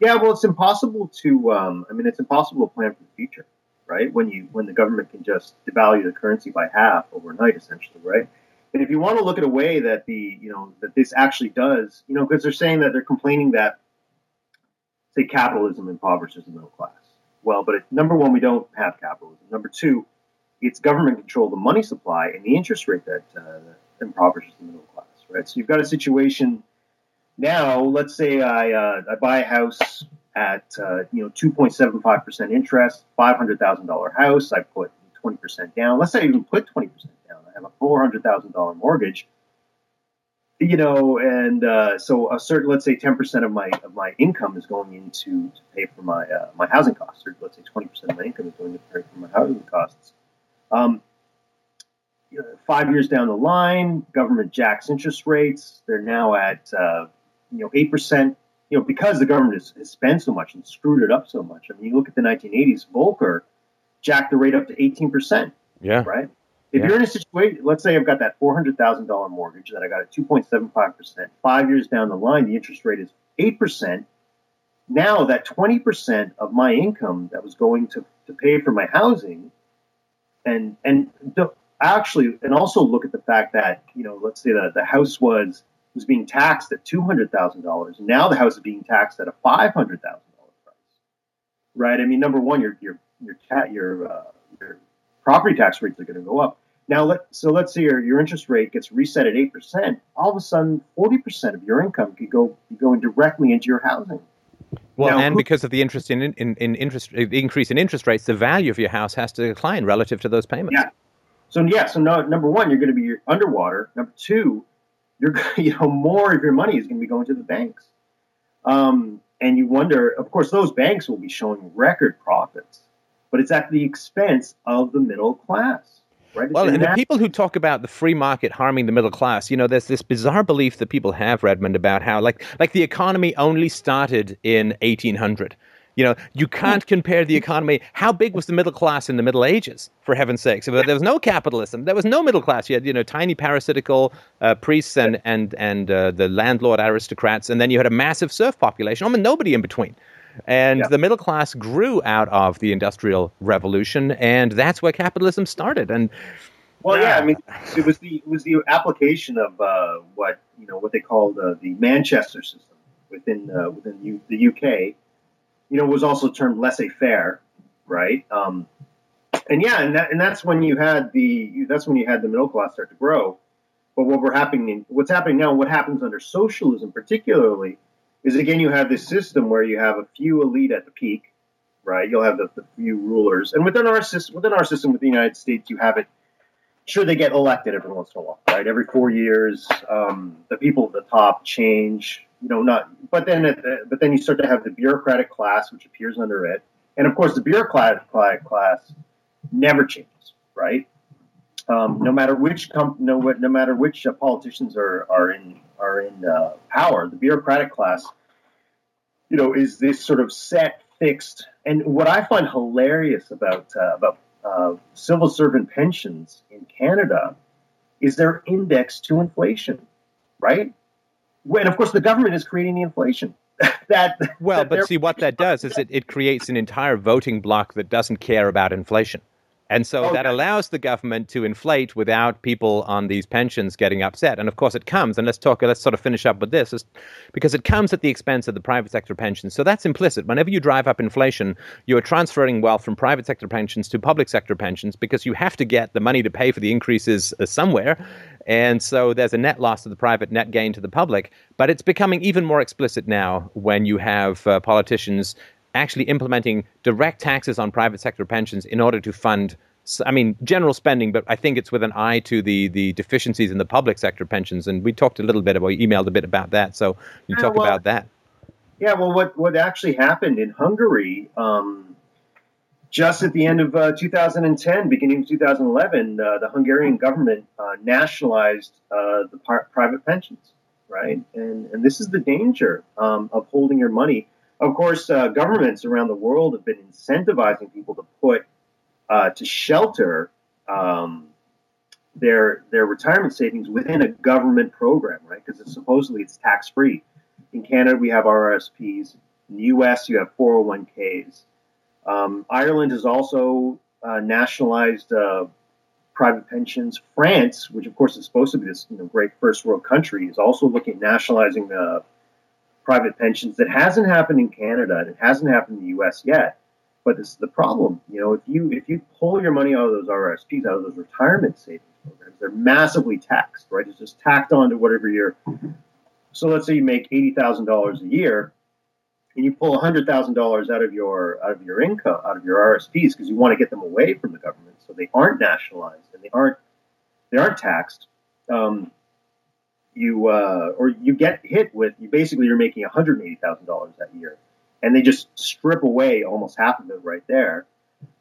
Yeah, well, it's impossible to. Um, I mean, it's impossible to plan for the future, right? When you when the government can just devalue the currency by half overnight, essentially, right? And if you want to look at a way that the you know that this actually does, you know, because they're saying that they're complaining that say capitalism impoverishes the middle class. Well, but it, number one, we don't have capitalism. Number two, it's government control of the money supply and the interest rate that, uh, that impoverishes the middle class, right? So you've got a situation now, let's say I, uh, I buy a house at uh, you know 2.75 percent interest, five hundred thousand dollar house. I put 20 percent down. Let's say I even put 20 percent down. I have a four hundred thousand dollar mortgage. You know, and uh, so a certain, let's say, 10 percent of my of my income is going into to pay for my uh, my housing costs, or let's say 20 percent of my income is going to pay for my housing costs. Um, five years down the line, government jacks interest rates. They're now at uh, you know, eight percent you know, because the government has, has, spent so much and screwed it up so much. I mean, you look at the 1980s, Volcker jacked the rate up to 18%. Yeah. Right? If yeah. you're in a situation, let's say I've got that $400,000 mortgage that I got at 2.75%, five years down the line, the interest rate is 8%. Now that 20% of my income that was going to, to pay for my housing and, and the, actually, and also look at the fact that, you know, let's say that the house was was being taxed at two hundred thousand dollars. Now the house is being taxed at a five hundred thousand dollar price. Right? I mean, number one, your your your cat your uh, your property tax rates are going to go up. Now, let so let's say your, your interest rate gets reset at eight percent. All of a sudden, forty percent of your income could go be going directly into your housing. Well, now, and because of the interest in, in, in interest increase in interest rates, the value of your house has to decline relative to those payments. Yeah. So yeah. So no, number one, you're going to be underwater. Number two, you're you know more of your money is going to be going to the banks. Um, and you wonder, of course, those banks will be showing record profits, but it's at the expense of the middle class. Right? Well, and the people who talk about the free market harming the middle class, you know, there's this bizarre belief that people have, Redmond, about how like like the economy only started in 1800. You know, you can't compare the economy. How big was the middle class in the Middle Ages, for heaven's sakes? There was no capitalism. There was no middle class. You had, you know, tiny parasitical uh, priests and and and uh, the landlord aristocrats, and then you had a massive serf population. Almost nobody in between. And yeah. the middle class grew out of the industrial revolution, and that's where capitalism started. And well, yeah, I mean, it was the it was the application of uh, what you know what they called uh, the Manchester system within uh, within the UK you know, was also termed laissez-faire, right? Um, and yeah, and that, and that's when you had the that's when you had the middle class start to grow. But what we're happening, what's happening now, what happens under socialism, particularly, is again you have this system where you have a few elite at the peak, right? You'll have the, the few rulers, and within our system, within our system, with the United States, you have it. Sure, they get elected every once in a while, right? Every four years, um, the people at the top change you know, not. But then, the, but then you start to have the bureaucratic class, which appears under it, and of course, the bureaucratic class never changes, right? Um, no matter which com- no, no matter which uh, politicians are are in are in uh, power, the bureaucratic class, you know, is this sort of set, fixed. And what I find hilarious about uh, about uh, civil servant pensions in Canada is they're indexed to inflation, right? And of course the government is creating the inflation. that well, that but see what that does is it, it creates an entire voting bloc that doesn't care about inflation. And so okay. that allows the government to inflate without people on these pensions getting upset. And of course, it comes, and let's talk, let's sort of finish up with this, because it comes at the expense of the private sector pensions. So that's implicit. Whenever you drive up inflation, you are transferring wealth from private sector pensions to public sector pensions because you have to get the money to pay for the increases uh, somewhere. And so there's a net loss to the private, net gain to the public. But it's becoming even more explicit now when you have uh, politicians actually implementing direct taxes on private sector pensions in order to fund I mean, general spending, but I think it's with an eye to the the deficiencies in the public sector pensions. And we talked a little bit about, we emailed a bit about that. So you yeah, talk well, about that. Yeah, well, what what actually happened in Hungary, um, just at the end of uh, 2010, beginning of 2011, uh, the Hungarian government uh, nationalized uh, the par- private pensions, right? And and this is the danger um, of holding your money of course, uh, governments around the world have been incentivizing people to put uh, to shelter um, their their retirement savings within a government program, right? Because it's supposedly it's tax free. In Canada, we have RRSPs. In the U.S., you have 401ks. Um, Ireland has also uh, nationalized uh, private pensions. France, which of course is supposed to be this you know, great first world country, is also looking at nationalizing uh, private pensions. That hasn't happened in Canada and it hasn't happened in the U.S. yet. But this is the problem. You know, if you if you pull your money out of those RSPs, out of those retirement savings programs, they're massively taxed. Right? It's just tacked on to whatever your. So let's say you make eighty thousand dollars a year, and you pull hundred thousand dollars out of your out of your income out of your RSPs because you want to get them away from the government, so they aren't nationalized and they aren't they aren't taxed. Um, you uh, or you get hit with you basically you're making one hundred eighty thousand dollars that year, and they just strip away almost half of it right there.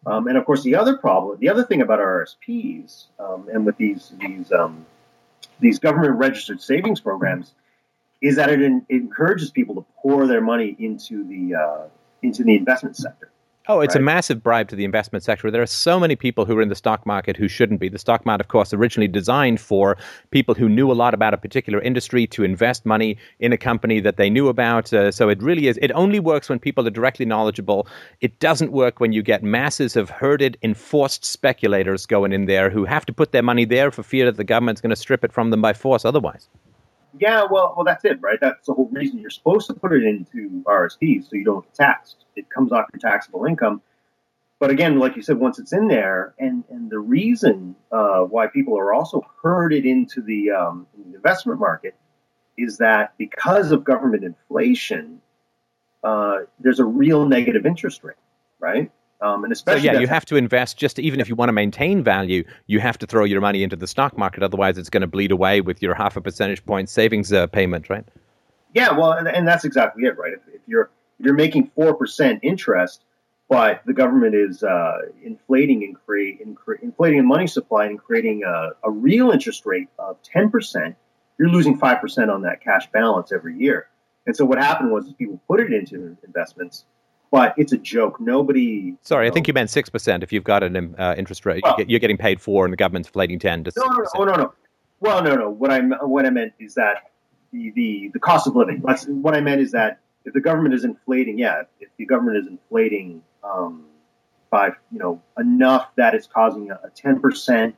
Um, and of course, the other problem, the other thing about RSPs um, and with these these um, these government registered savings programs is that it, it encourages people to pour their money into the uh, into the investment sector. Oh, it's right? a massive bribe to the investment sector. There are so many people who are in the stock market who shouldn't be. The stock market, of course, originally designed for people who knew a lot about a particular industry to invest money in a company that they knew about. Uh, so it really is. It only works when people are directly knowledgeable. It doesn't work when you get masses of herded, enforced speculators going in there who have to put their money there for fear that the government's going to strip it from them by force otherwise. Yeah, well, well, that's it, right? That's the whole reason you're supposed to put it into RSPs so you don't get taxed. It comes off your taxable income. But again, like you said, once it's in there, and and the reason uh, why people are also herded into the, um, investment market is that because of government inflation, uh, there's a real negative interest rate, right? Um, and especially so yeah, you have to invest just to, even if you want to maintain value, you have to throw your money into the stock market. Otherwise, it's going to bleed away with your half a percentage point savings uh, payment, right? Yeah, well, and, and that's exactly it, right? If, if you're if you're making four percent interest, but the government is uh, inflating and create inflating the money supply and creating a, a real interest rate of ten percent, you're losing five percent on that cash balance every year. And so what happened was people put it into investments but it's a joke. Nobody. Sorry, I think you meant six percent. If you've got an uh, interest rate, well, you're getting paid for, and the government's inflating ten to. No, no, no, no, no. Well, no, no. What I what I meant is that the the, the cost of living. That's, what I meant is that if the government is inflating, yeah, if the government is inflating um, by you know enough that it's causing a ten percent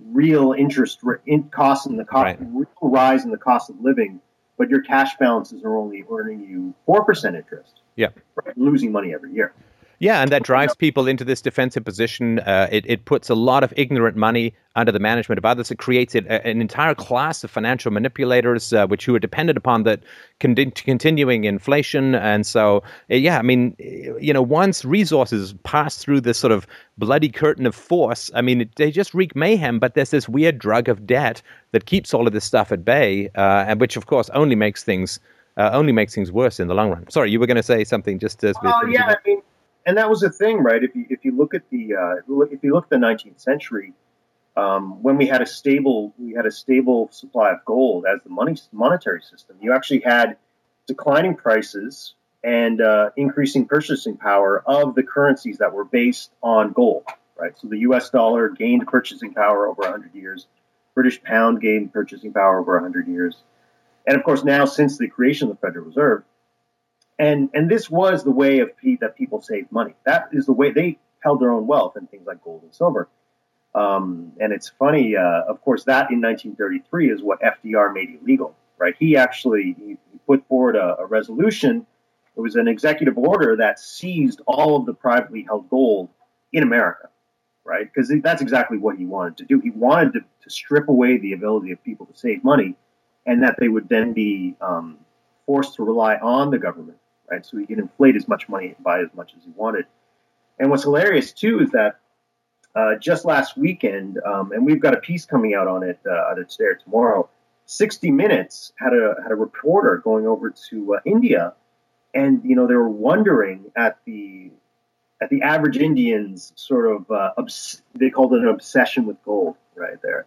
real interest in cost in the cost right. real rise in the cost of living, but your cash balances are only earning you four percent interest yeah. Right? Losing money every year. Yeah, and that drives people into this defensive position. Uh, it, it puts a lot of ignorant money under the management of others. It creates a, an entire class of financial manipulators, uh, which who are dependent upon that con- continuing inflation. And so, uh, yeah, I mean, you know, once resources pass through this sort of bloody curtain of force, I mean, they just wreak mayhem. But there's this weird drug of debt that keeps all of this stuff at bay, uh, and which, of course, only makes things uh, only makes things worse in the long run. Sorry, you were going to say something just as. Oh yeah, I mean, and that was the thing, right? If you if you look at the uh, if you look at the 19th century, um, when we had a stable we had a stable supply of gold as the money monetary system, you actually had declining prices and uh, increasing purchasing power of the currencies that were based on gold, right? So the U.S. dollar gained purchasing power over 100 years. British pound gained purchasing power over 100 years and of course now since the creation of the Federal Reserve, and and this was the way of that people saved money. That is the way they held their own wealth in things like gold and silver. Um, and it's funny, uh, of course, that in 1933 is what FDR made illegal, right? He actually he put forward a, a resolution. It was an executive order that seized all of the privately held gold in America, right? Because that's exactly what he wanted to do. He wanted to, to strip away the ability of people to save money and that they would then be um, forced to rely on the government, right? So he could inflate as much money and buy as much as he wanted. And what's hilarious too is that uh, just last weekend, um, and we've got a piece coming out on it uh, either today or tomorrow. 60 Minutes had a had a reporter going over to uh, India, and you know they were wondering at the at the average Indian's sort of uh, obs- they called it an obsession with gold right there.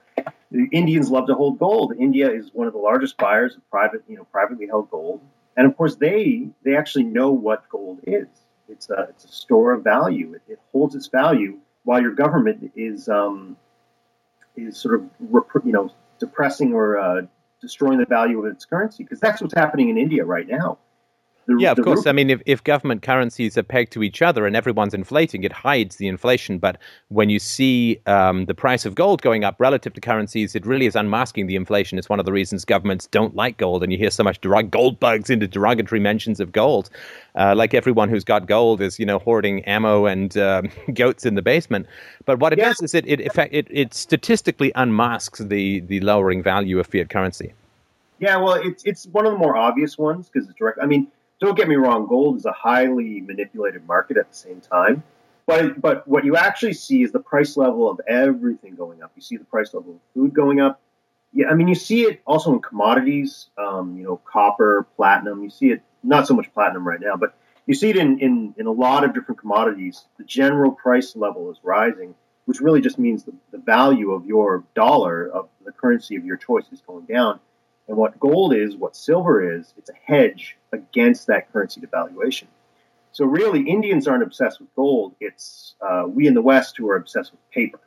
The Indians love to hold gold. India is one of the largest buyers of private, you know, privately held gold, and of course they they actually know what gold is. It's a it's a store of value. It, it holds its value while your government is um, is sort of you know depressing or uh, destroying the value of its currency because that's what's happening in India right now. The, yeah, of course. I mean, if, if government currencies are pegged to each other and everyone's inflating, it hides the inflation. But when you see um, the price of gold going up relative to currencies, it really is unmasking the inflation. It's one of the reasons governments don't like gold. And you hear so much derog- gold bugs into derogatory mentions of gold. Uh, like everyone who's got gold is, you know, hoarding ammo and um, goats in the basement. But what it yeah. does is it, it, it, it statistically unmasks the, the lowering value of fiat currency. Yeah, well, it's, it's one of the more obvious ones because it's direct. I mean, don't get me wrong, gold is a highly manipulated market at the same time. But, but what you actually see is the price level of everything going up. You see the price level of food going up. Yeah, I mean, you see it also in commodities, um, you know, copper, platinum. You see it, not so much platinum right now, but you see it in, in, in a lot of different commodities. The general price level is rising, which really just means the, the value of your dollar, of the currency of your choice, is going down And what gold is, what silver is, it's a hedge against that currency devaluation. So really, Indians aren't obsessed with gold. It's uh, we in the West who are obsessed with paper,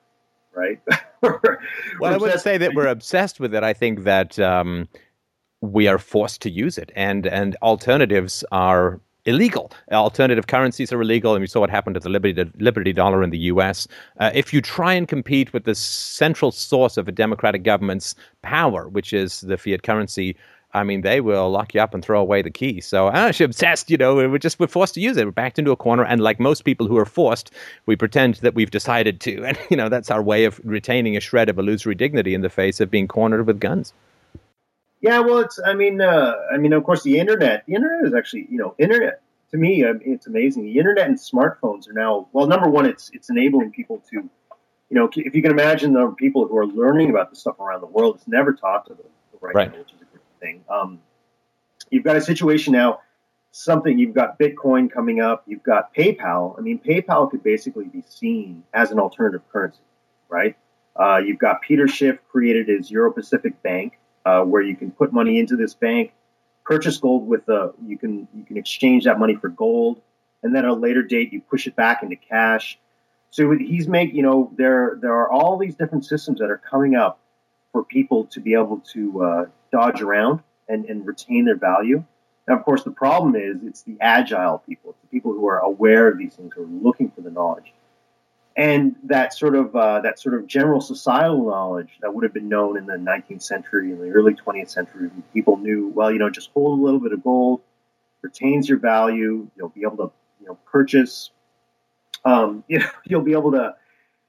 right? well, I wouldn't say that we're obsessed with it. I think that um, we are forced to use it, and and alternatives are illegal. Alternative currencies are illegal, and we saw what happened to the Liberty, Liberty dollar in the U.S. Uh, if you try and compete with the central source of a democratic government's power, which is the fiat currency, I mean, they will lock you up and throw away the key. So I'm actually obsessed. You know, we're just we're forced to use it. We're backed into a corner, and like most people who are forced, we pretend that we've decided to, and you know that's our way of retaining a shred of illusory dignity in the face of being cornered with guns. Yeah, well, it's. I mean, uh, I mean, of course, the internet. The internet is actually, you know, internet to me, it's amazing. The internet and smartphones are now. Well, number one, it's it's enabling people to, you know, if you can imagine the people who are learning about this stuff around the world, it's never taught to them right, right. now, which is a great thing. Um, you've got a situation now. Something you've got Bitcoin coming up. You've got PayPal. I mean, PayPal could basically be seen as an alternative currency, right? Uh, you've got Peter Schiff created his Euro Pacific Bank uh, where you can put money into this bank, purchase gold with the you can you can exchange that money for gold, and then at a later date you push it back into cash. So he's making you know there there are all these different systems that are coming up for people to be able to uh, dodge around and, and retain their value. Now, of course, the problem is it's the agile people, it's the people who are aware of these things, who are looking for the knowledge and that sort of uh, that sort of general societal knowledge that would have been known in the 19th century and the early 20th century, people knew well, you know, just hold a little bit of gold, retains your value. You'll be able to you know purchase. Um, you know, you'll be able to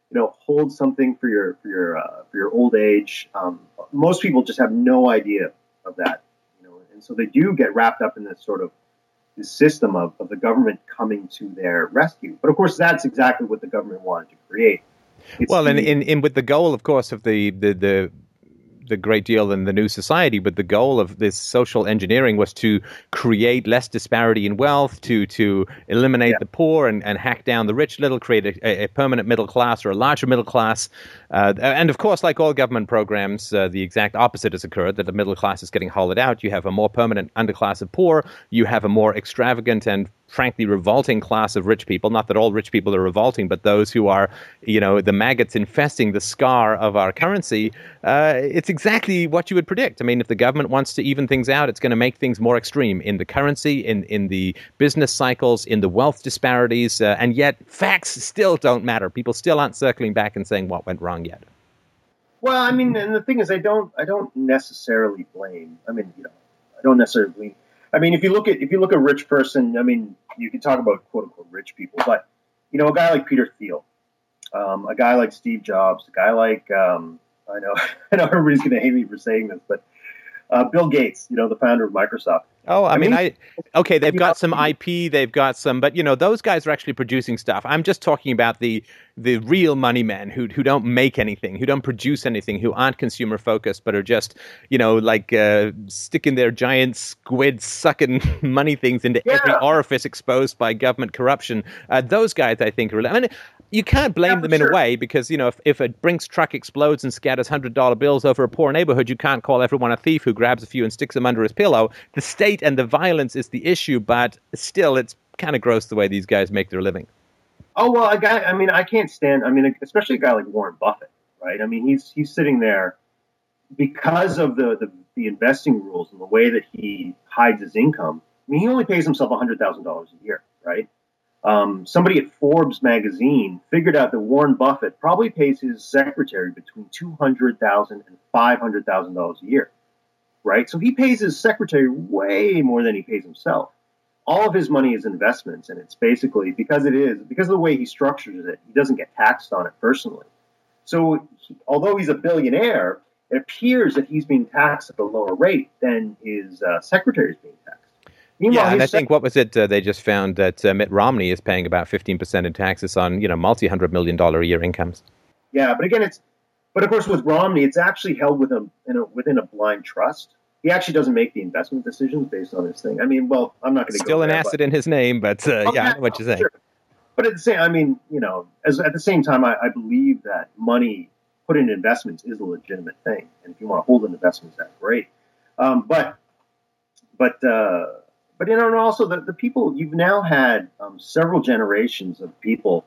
you know hold something for your for your uh, for your old age. Um, most people just have no idea of that, you know, and so they do get wrapped up in this sort of this system of, of the government coming to their rescue. But of course, that's exactly what the government wanted to create. It's well, and in, in with the goal, of course, of the, the, the the great deal in the new society, but the goal of this social engineering was to create less disparity in wealth, to to eliminate yeah. the poor and, and hack down the rich little, create a, a permanent middle class or a larger middle class. Uh, and of course, like all government programs, uh, the exact opposite has occurred that the middle class is getting hollowed out. You have a more permanent underclass of poor, you have a more extravagant and frankly revolting class of rich people. Not that all rich people are revolting, but those who are, you know, the maggots infesting the scar of our currency. Uh, it's exactly what you would predict. I mean, if the government wants to even things out, it's going to make things more extreme in the currency, in in the business cycles, in the wealth disparities, uh, and yet facts still don't matter. People still aren't circling back and saying what went wrong yet. Well, I mean, and the thing is, I don't, I don't necessarily blame. I mean, you know, I don't necessarily blame I mean, if you look at if you look at rich person, I mean, you can talk about quote unquote rich people, but you know, a guy like Peter Thiel, um, a guy like Steve Jobs, a guy like um, I know I know everybody's going to hate me for saying this, but uh, Bill Gates, you know, the founder of Microsoft. Oh, I, I mean, mean, I okay, they've got some IP, they've got some, but you know, those guys are actually producing stuff. I'm just talking about the the real money men who who don't make anything, who don't produce anything, who aren't consumer focused, but are just you know like uh, sticking their giant squid sucking money things into yeah. every orifice exposed by government corruption. Uh, those guys, I think, are. I mean, you can't blame yeah, them in sure. a way because you know if, if a Brinks truck explodes and scatters hundred dollar bills over a poor neighborhood, you can't call everyone a thief who grabs a few and sticks them under his pillow. The state and the violence is the issue, but still, it's kind of gross the way these guys make their living. Oh well, a guy. I mean, I can't stand. I mean, especially a guy like Warren Buffett, right? I mean, he's he's sitting there because of the the, the investing rules and the way that he hides his income. I mean, he only pays himself hundred thousand dollars a year, right? Um, somebody at Forbes magazine figured out that Warren Buffett probably pays his secretary between two hundred thousand and five hundred thousand dollars a year, right? So he pays his secretary way more than he pays himself all of his money is investments, and it's basically because it is because of the way he structures it, he doesn't get taxed on it personally. So, he, although he's a billionaire, it appears that he's being taxed at a lower rate than his uh, secretary is being taxed. Meanwhile, yeah, and I think what was it? Uh, they just found that uh, Mitt Romney is paying about fifteen percent in taxes on you know multi hundred million dollar a year incomes. Yeah, but again, it's but of course with Romney, it's actually held within a, within a blind trust he actually doesn't make the investment decisions based on his thing. I mean, well, I'm not going to still an there, asset but, in his name, but uh, yeah, I know what you're saying. Sure. But at the same, I mean, you know, as at the same time, I, I, believe that money put in investments is a legitimate thing, and if you want to hold an investment, that's great. Um, but but uh, but you know, also the, the people you've now had um, several generations of people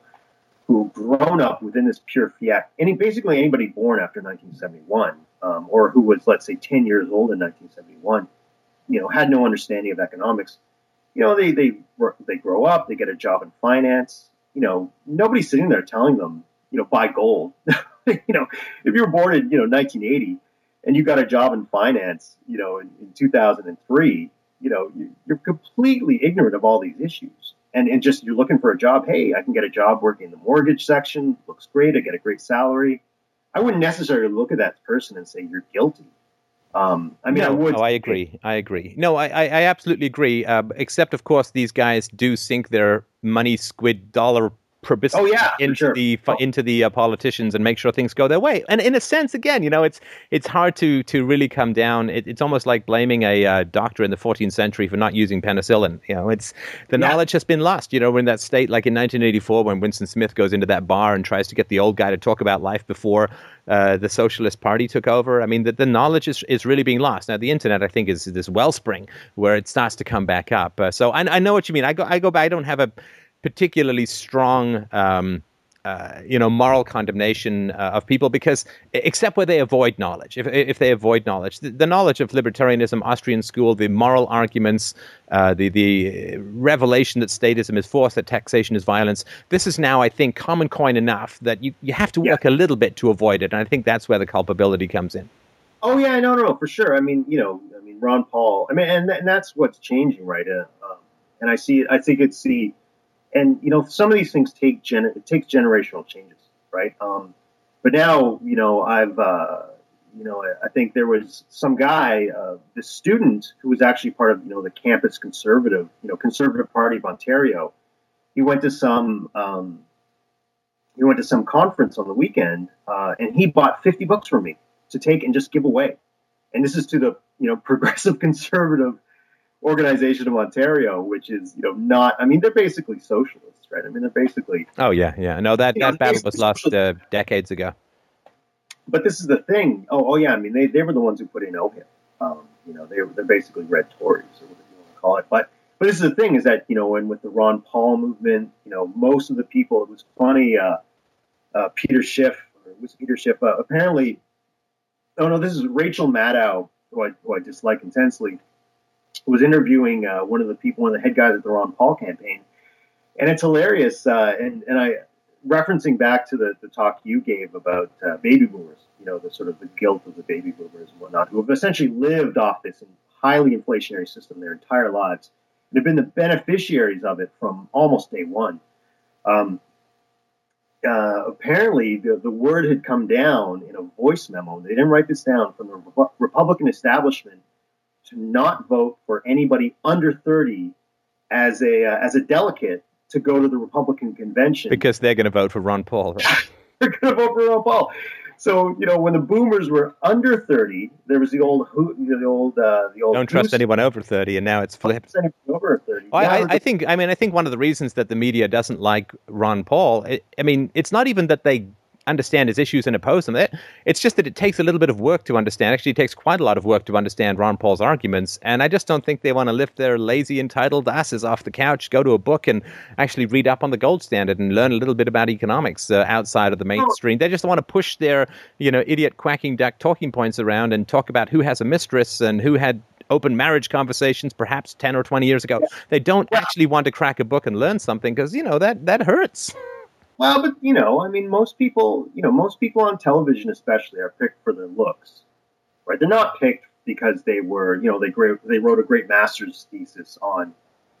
who've grown up within this pure fiat. Any basically anybody born after 1971, um, or who was let's say 10 years old in 1971, you know, had no understanding of economics. You know, they they they grow up, they get a job in finance. You know, nobody's sitting there telling them, you know, buy gold. you know, if you were born in you know 1980 and you got a job in finance, you know, in, in 2003 you know, you're completely ignorant of all these issues. And, and just you're looking for a job. Hey, I can get a job working in the mortgage section. Looks great. I get a great salary. I wouldn't necessarily look at that person and say you're guilty. Um, I mean, no, I would. Oh, I agree. I agree. No, I, I, I absolutely agree. Uh, except, of course, these guys do sink their money squid dollar oh, yeah, into sure. the oh. into the uh, politicians and make sure things go their way. And in a sense, again, you know, it's it's hard to to really come down. It, it's almost like blaming a uh, doctor in the 14th century for not using penicillin. You know, it's the Yeah. knowledge has been lost. You know, we're in that state like in 1984 when Winston Smith goes into that bar and tries to get the old guy to talk about life before. Uh, the Socialist Party took over. I mean, the, the knowledge is, is really being lost. Now, the internet, I think, is this wellspring where it starts to come back up. Uh, so I, I know what you mean. I go, I go back. I don't have a particularly strong, um, uh, you know, moral condemnation uh, of people because, except where they avoid knowledge. If if they avoid knowledge, the, the knowledge of libertarianism, Austrian school, the moral arguments, uh, the the revelation that statism is force, that taxation is violence. This is now, I think, common coin enough that you you have to Yeah. work a little bit to avoid it, and I think that's where the culpability comes in. Oh yeah, no, no, no, for sure. I mean, you know, I mean, Ron Paul. I mean, and, and that's what's changing, right? Uh, um, and I see, I think it's the, and you know, some of these things take gener- it takes generational changes, right? Um, but now, you know, I've, uh, you know, I, I think there was some guy, uh, the student who was actually part of, you know, the campus conservative, you know, conservative party of Ontario. He went to some, um, he went to some conference on the weekend, uh, and he bought 50 books from me to take and just give away. And this is to the you know progressive conservative organization of Ontario, which is you know not. I mean, they're basically socialists, right? I mean, they're basically. Oh yeah, yeah. No, that that battle was lost uh, decades ago. But this is the thing. Oh, oh yeah. I mean, they, they were the ones who put in OHIP. Um, you know, they were they're basically red Tories or whatever you want to call it. But but this is the thing is that you know, and with the Ron Paul movement, you know, most of the people. It was funny. Uh, uh, Peter Schiff, or it was Peter Schiff. Uh, apparently, oh no, this is Rachel Maddow, who I, who I dislike intensely, was interviewing uh, one of the people, one of the head guys at the Ron Paul campaign, and it's hilarious. Uh, and and I referencing back to the, the talk you gave about uh, baby boomers, you know, the sort of the guilt of the baby boomers and whatnot, who have essentially lived off this highly inflationary system their entire lives and have been the beneficiaries of it from almost day one. Um, uh, apparently, the, the word had come down in a voice memo. They didn't write this down from the Repu- Republican establishment to not vote for anybody under 30 as a uh, as a delegate to go to the Republican convention Because they're going to vote for Ron Paul. Right? they're going to vote for Ron Paul. So you know, when the Boomers were under 30, there was the old who, the old uh, the old Don't trust anyone over 30, and now it's flipped. over 30. I, I, I think. I mean, I think one of the reasons that the media doesn't like Ron Paul. I I mean, it's not even that they understand his issues and oppose them. It- It's just that it takes a little bit of work to understand. Actually, it takes quite a lot of work to understand Ron Paul's arguments. And I just don't think they want to lift their lazy, entitled asses off the couch, go to a book, and actually read up on the gold standard and learn a little bit about economics uh, outside of the mainstream. They just want to push their, you know, idiot quacking duck talking points around and talk about who has a mistress and who had open marriage conversations perhaps 10 or 20 years ago. They don't actually want to crack a book and learn something because, you know, that, that hurts. Well, but you know, I mean, most people, you know, most people on television, especially, are picked for their looks, right? They're not picked because they were, you know, they great, they wrote a great master's thesis on,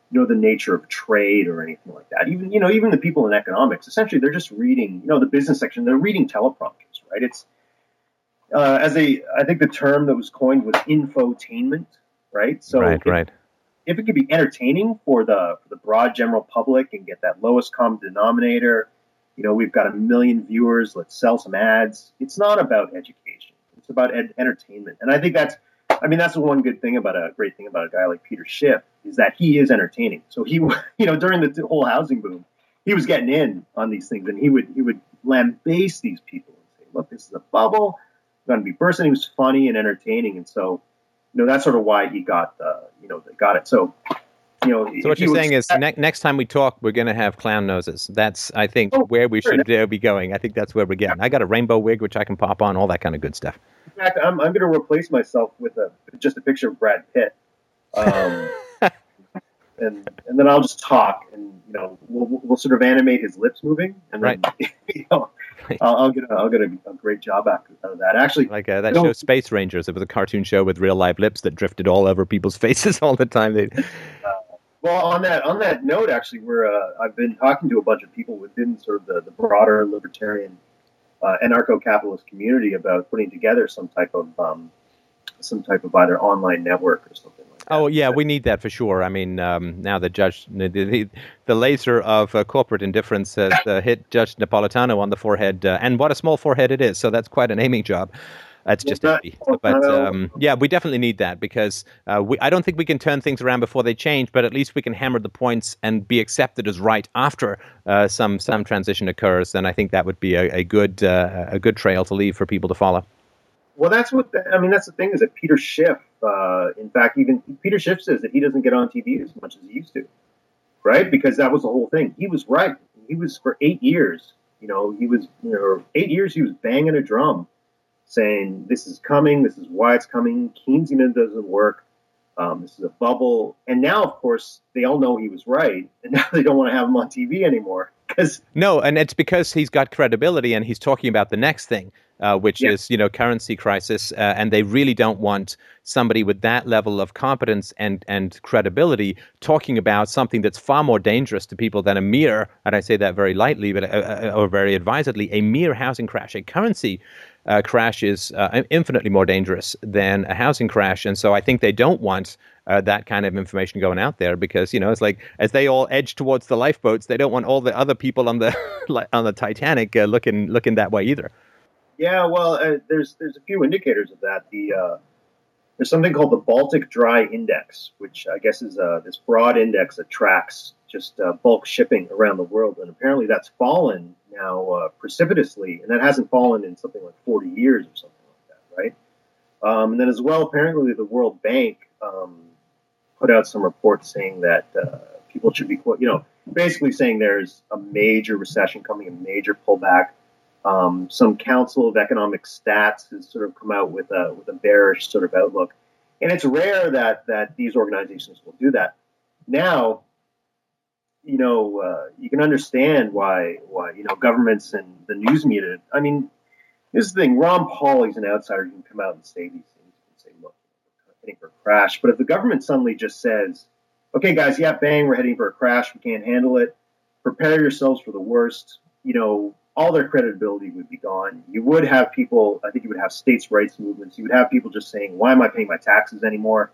you know, the nature of trade or anything like that. Even, you know, even the people in economics, essentially, they're just reading, you know, the business section. They're reading teleprompters, right? It's uh, as a, I think the term that was coined was infotainment, right? So right, if- right. if it could be entertaining for the for the broad general public and get that lowest common denominator, you know, we've got a million viewers. Let's sell some ads. It's not about education. It's about ed- entertainment, and I think that's. I mean, that's the one good thing about a great thing about a guy like Peter Schiff is that he is entertaining. So he, you know, during the whole housing boom, he was getting in on these things, and he would he would lambaste these people and say, "Look, this is a bubble. It's going to be bursting." He was funny and entertaining, and so you know that's sort of why he got uh, you know got it. So you know. So what you're saying is ne- next time we talk, we're going to have clown noses. That's I think oh, where we sure. should uh, be going. I think that's where we're getting. I got a rainbow wig which I can pop on, all that kind of good stuff. In fact, I'm I'm going to replace myself with a just a picture of Brad Pitt. Um, and and then I'll just talk, and you know, we'll we'll sort of animate his lips moving, and then you know, I'll, I'll, get a, I'll get a, a, great job out of that. Actually, like uh, that show Space Rangers, it was a cartoon show with real live lips that drifted all over people's faces all the time. They. Uh, well, on that on that note, actually, we're uh, I've been talking to a bunch of people within sort of the, the broader libertarian uh, anarcho-capitalist community about putting together some type of um, some type of either online network or something like that. Oh yeah, we need that for sure. I mean, um, now the judge, the, the, the laser of uh, corporate indifference has uh, hit Judge Napolitano on the forehead, uh, and what a small forehead it is. So that's quite an aiming job. That's just empty. But um, yeah, we definitely need that because uh, we, I don't think we can turn things around before they change, but at least we can hammer the points and be accepted as right after uh, some some transition occurs. And I think that would be a, a good uh, a good trail to leave for people to follow. Well, that's what the, I mean. That's the thing is that Peter Schiff, uh, in fact, even Peter Schiff says that he doesn't get on TV as much as he used to, right? Because that was the whole thing. He was right. He was for eight years. You know, he was you know eight years. He was banging a drum, saying this is coming. This is why it's coming. Keynesianism doesn't work. Um, this is a bubble. And now, of course, they all know he was right, and now they don't want to have him on TV anymore. Because no, and it's because he's got credibility and he's talking about the next thing uh, which yeah. is you know currency crisis, uh, and they really don't want somebody with that level of competence and and credibility talking about something that's far more dangerous to people than a mere, and I say that very lightly, but uh, uh or very advisedly, a mere housing crash, a currency. Uh, crash is uh, infinitely more dangerous than a housing crash, and so I think they don't want uh, that kind of information going out there because you know it's like as they all edge towards the lifeboats, they don't want all the other people on the on the Titanic uh, looking looking that way either. Yeah, well, uh, there's there's a few indicators of that. The uh, there's something called the Baltic Dry Index, which I guess is uh, this broad index that tracks just uh, bulk shipping around the world, and apparently that's fallen now uh, precipitously, and that hasn't fallen in something like 40 years or something like that, right? Um, and then as well, apparently the World Bank um, put out some reports saying that uh, people should be, you know, basically saying there's a major recession coming, a major pullback um, some Council of Economic Stats has sort of come out with a with a bearish sort of outlook, and it's rare that that these organizations will do that. Now, you know, uh, you can understand why why you know governments and the news media. I mean, this is the thing. Ron Paul, he's an outsider. He can come out and say these things and say, "Look, we're heading for a crash." But if the government suddenly just says, "Okay, guys, yeah, bang, we're heading for a crash. We can't handle it. Prepare yourselves for the worst." You know, all their credibility would be gone. You would have people, I think you would have states' rights movements. You would have people just saying, why am I paying my taxes anymore?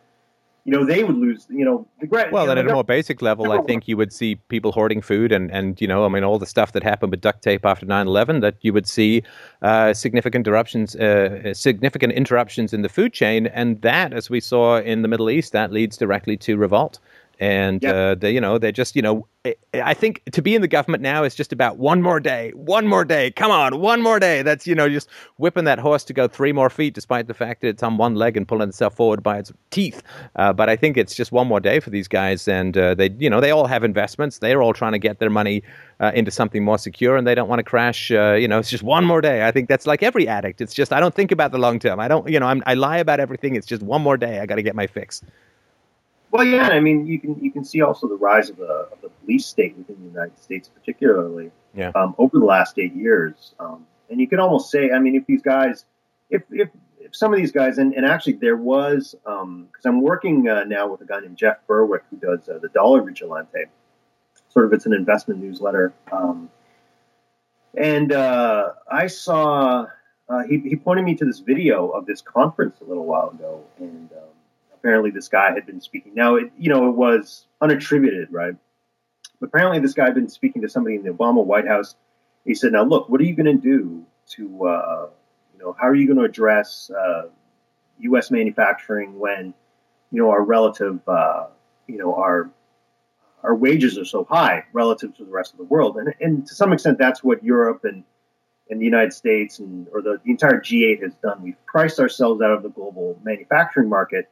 You know, they would lose, you know, the Well, you know, at a more basic level, I think you would see people hoarding food and, and, you know, I mean, all the stuff that happened with duct tape after 9 11, that you would see uh, significant interruptions, uh, significant interruptions in the food chain. And that, as we saw in the Middle East, that leads directly to revolt and yep. uh, they, you know, they just, you know, I think to be in the government now is just about one more day, one more day. Come on, one more day. That's you know, just whipping that horse to go three more feet, despite the fact that it's on one leg and pulling itself forward by its teeth. Uh, but I think it's just one more day for these guys, and uh, they, you know, they all have investments. They're all trying to get their money uh, into something more secure, and they don't want to crash. Uh, you know, it's just one more day. I think that's like every addict. It's just I don't think about the long term. I don't, you know, I'm, I lie about everything. It's just one more day. I got to get my fix. Well, yeah, I mean, you can you can see also the rise of the of the police state within the United States, particularly yeah. um, over the last eight years. Um, and you can almost say, I mean, if these guys, if if, if some of these guys, and, and actually there was, because um, I'm working uh, now with a guy named Jeff Berwick who does uh, the Dollar Vigilante. Sort of, it's an investment newsletter. Um, and uh, I saw uh, he, he pointed me to this video of this conference a little while ago, and um, apparently this guy had been speaking. Now, it, you know, it was unattributed, right? But apparently this guy had been speaking to somebody in the Obama White House. He said, "Now, look, what are you going to do to, uh, you know, how are you going to address uh, U.S. manufacturing when, you know, our relative, uh, you know, our our wages are so high relative to the rest of the world, and and to some extent that's what Europe and and the United States and or the, the entire G8 has done. We've priced ourselves out of the global manufacturing market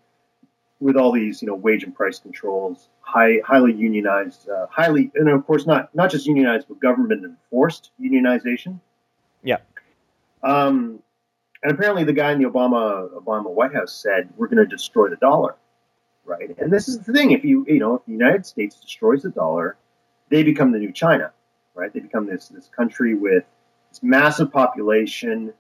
with all these, you know, wage and price controls, high, highly unionized, uh, highly, and of course not not just unionized, but government enforced unionization. Yeah. Um, and apparently, the guy in the Obama Obama White House said, "We're going to destroy the dollar." Right. And this is the thing: if you you know, if the United States destroys the dollar, they become the new China. Right. They become this this country with this massive population.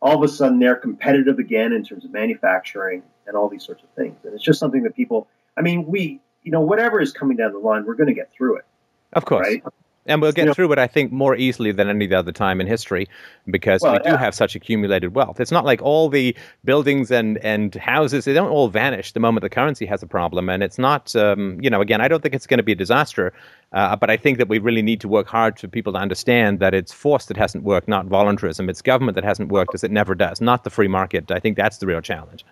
All of a sudden, they're competitive again in terms of manufacturing and all these sorts of things. And it's just something that people. I mean, we you know, whatever is coming down the line, we're going to get through it. Of course. Right? And we'll get you know, through it, I think, more easily than any other time in history because well, we do yeah. have such accumulated wealth. It's not like all the buildings and, and houses, they don't all vanish the moment the currency has a problem. And it's not, um, you know, again, I don't think it's going to be a disaster, uh, but I think that we really need to work hard for people to understand that it's force that hasn't worked, not voluntarism. It's government that hasn't worked as it never does, not the free market. I think that's the real challenge.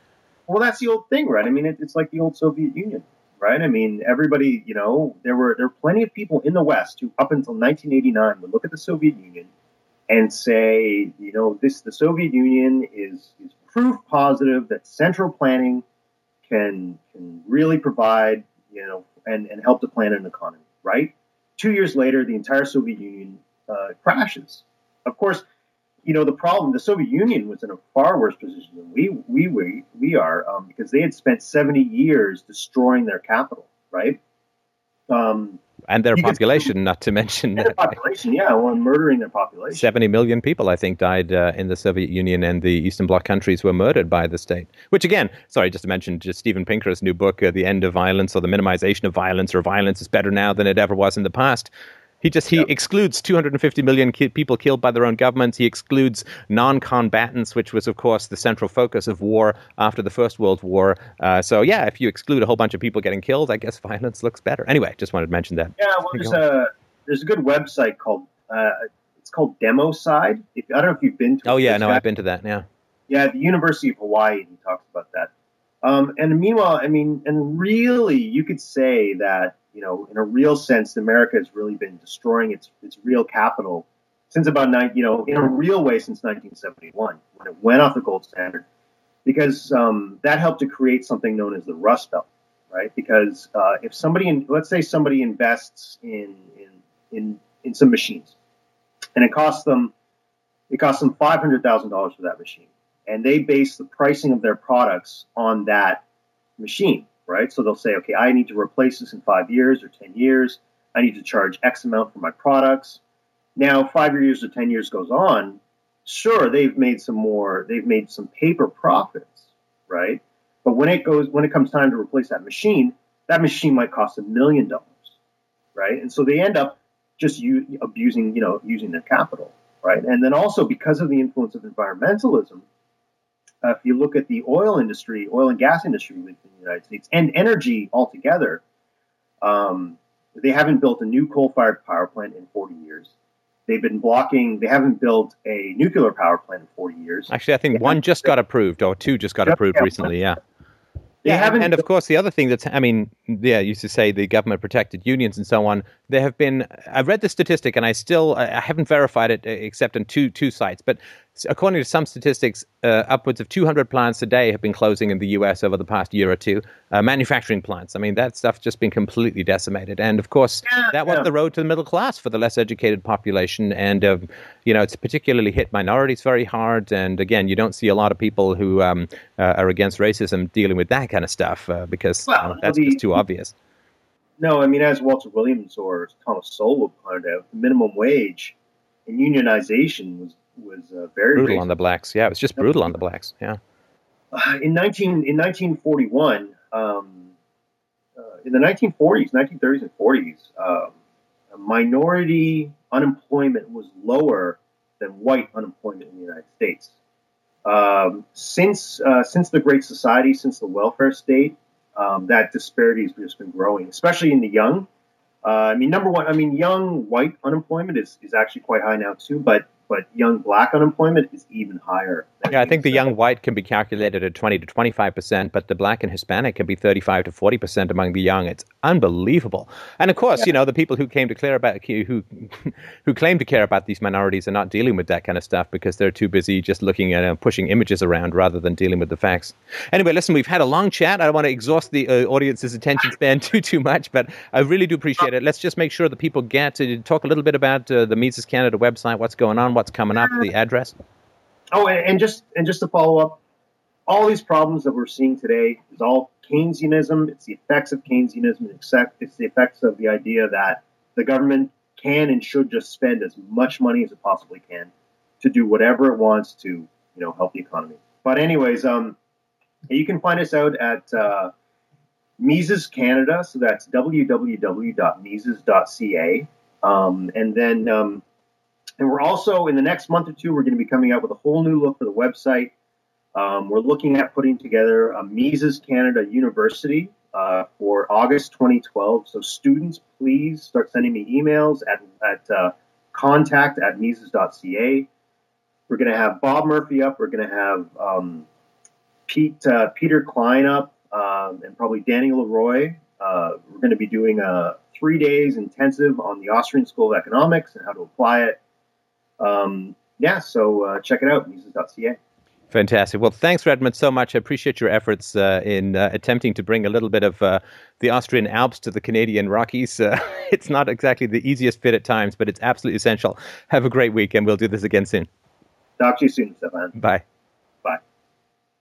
Well, that's the old thing, right? I mean, it, it's like the old Soviet Union right? I mean, everybody, you know, there were there were plenty of people in the West who, up until 1989, would look at the Soviet Union and say, you know, this the Soviet Union is is proof positive that central planning can can really provide, you know, and and help to plan an economy, right? Two years later, the entire Soviet Union uh, crashes. Of course, you know, the problem, the Soviet Union was in a far worse position than we we we, we are um, because they had spent 70 years destroying their capital, right? Um, and their population, not to mention their population, yeah, well, murdering their population. 70 million people, I think, died uh, in the Soviet Union, and the Eastern Bloc countries were murdered by the state. Which, again, sorry, just to mention, just Steven Pinker's new book, uh, "The End of Violence" or "The Minimization of Violence," or "Violence is Better Now Than It Ever Was in the Past." He just he yep. excludes 250 million ki- people killed by their own governments. He excludes non-combatants, which was, of course, the central focus of war after the First World War. Uh, so, yeah, if you exclude a whole bunch of people getting killed, I guess violence looks better. Anyway, just wanted to mention that. Yeah, well, there's a there's a good website called uh, it's called Democide. If, I don't know if you've been to. Oh yeah, no. I've been to that. Yeah. Yeah, the University of Hawaii. He talks about that. Um, and meanwhile, I mean, and really, you could say that you know, in a real sense, America has really been destroying its its real capital since about nine, you know, in a real way since 1971 when it went off the gold standard, because um, that helped to create something known as the Rust Belt, right? Because uh, if somebody, in, let's say somebody invests in in in in some machines, and it costs them it costs them five hundred thousand dollars for that machine, and they base the pricing of their products on that machine right? So they'll say, okay, I need to replace this in five years or 10 years. I need to charge X amount for my products. Now, five years or 10 years goes on. Sure, they've made some more, they've made some paper profits, right? But when it goes, when it comes time to replace that machine, that machine might cost a million dollars, right? And so they end up just u- abusing, you know, using their capital, right? And then also because of the influence of environmentalism, uh, if you look at the oil industry, oil and gas industry within the United States, and energy altogether, um, they haven't built a new coal-fired power plant in 40 years. They've been blocking. They haven't built a nuclear power plant in 40 years. Actually, I think one just got approved, or two just got approved recently. Yeah. Yeah, and, and, of course, the other thing that's, I mean, yeah, used to say the government protected unions and so on. There have been, I read the statistic, and I still, I haven't verified it except on two two sites, but according to some statistics, uh, upwards of 200 plants a day have been closing in the U.S. over the past year or two. Uh, manufacturing plants. I mean, that stuff just been completely decimated. And of course, yeah, that was yeah. the road to the middle class for the less educated population. And uh, you know, it's particularly hit minorities very hard. And again, you don't see a lot of people who um, uh, are against racism dealing with that kind of stuff uh, because well, that's the, just too obvious. No, I mean, as Walter Williams or Thomas Sowell pointed out, the minimum wage and unionization was was uh, very brutal racist. on the blacks. Yeah, it was just brutal on the blacks. Yeah. Uh, in nineteen in nineteen forty one, um, uh, in the nineteen forties, nineteen thirties and forties, um, minority unemployment was lower than white unemployment in the United States. Um, since uh, since the Great Society, since the welfare state, um, that disparity has just been growing, especially in the young. Uh, I mean, number one, I mean, young white unemployment is, is actually quite high now too, but but young black unemployment is even higher. Yeah, I think the young white can be calculated at 20 to 25 percent, but the black and Hispanic can be 35 to 40 percent among the young. It's unbelievable. And of course, yeah. you know, the people who came to care about who who claim to care about these minorities are not dealing with that kind of stuff because they're too busy just looking at uh, pushing images around rather than dealing with the facts. Anyway, listen, we've had a long chat. I don't want to exhaust the uh, audience's attention span too too much, but I really do appreciate it. Let's just make sure that people get to talk a little bit about uh, the Mises Canada website, what's going on, what's coming up, the address. Oh, and just and just to follow up, all these problems that we're seeing today is all Keynesianism. It's the effects of Keynesianism. Except it's the effects of the idea that the government can and should just spend as much money as it possibly can to do whatever it wants to, you know, help the economy. But anyways, um, you can find us out at uh, Mises Canada. So that's www.mises.ca. Um, and then, um, and we're also in the next month or two, we're going to be coming out with a whole new look for the website. Um, we're looking at putting together a Mises Canada University uh, for August 2012. So students, please start sending me emails at, at uh, contact at Mises.ca. We're going to have Bob Murphy up. We're going to have um, Pete uh, Peter Klein up, um, and probably Danny Leroy. Uh, we're going to be doing a three days intensive on the Austrian School of Economics and how to apply it. Um, yeah, so uh, check it out, Mises.ca. Fantastic. Well, thanks, Redmond, so much. I appreciate your efforts uh, in uh, attempting to bring a little bit of uh, the Austrian Alps to the Canadian Rockies. Uh, it's not exactly the easiest fit at times, but it's absolutely essential. Have a great week, and we'll do this again soon. Talk to you soon, Stefan. Bye.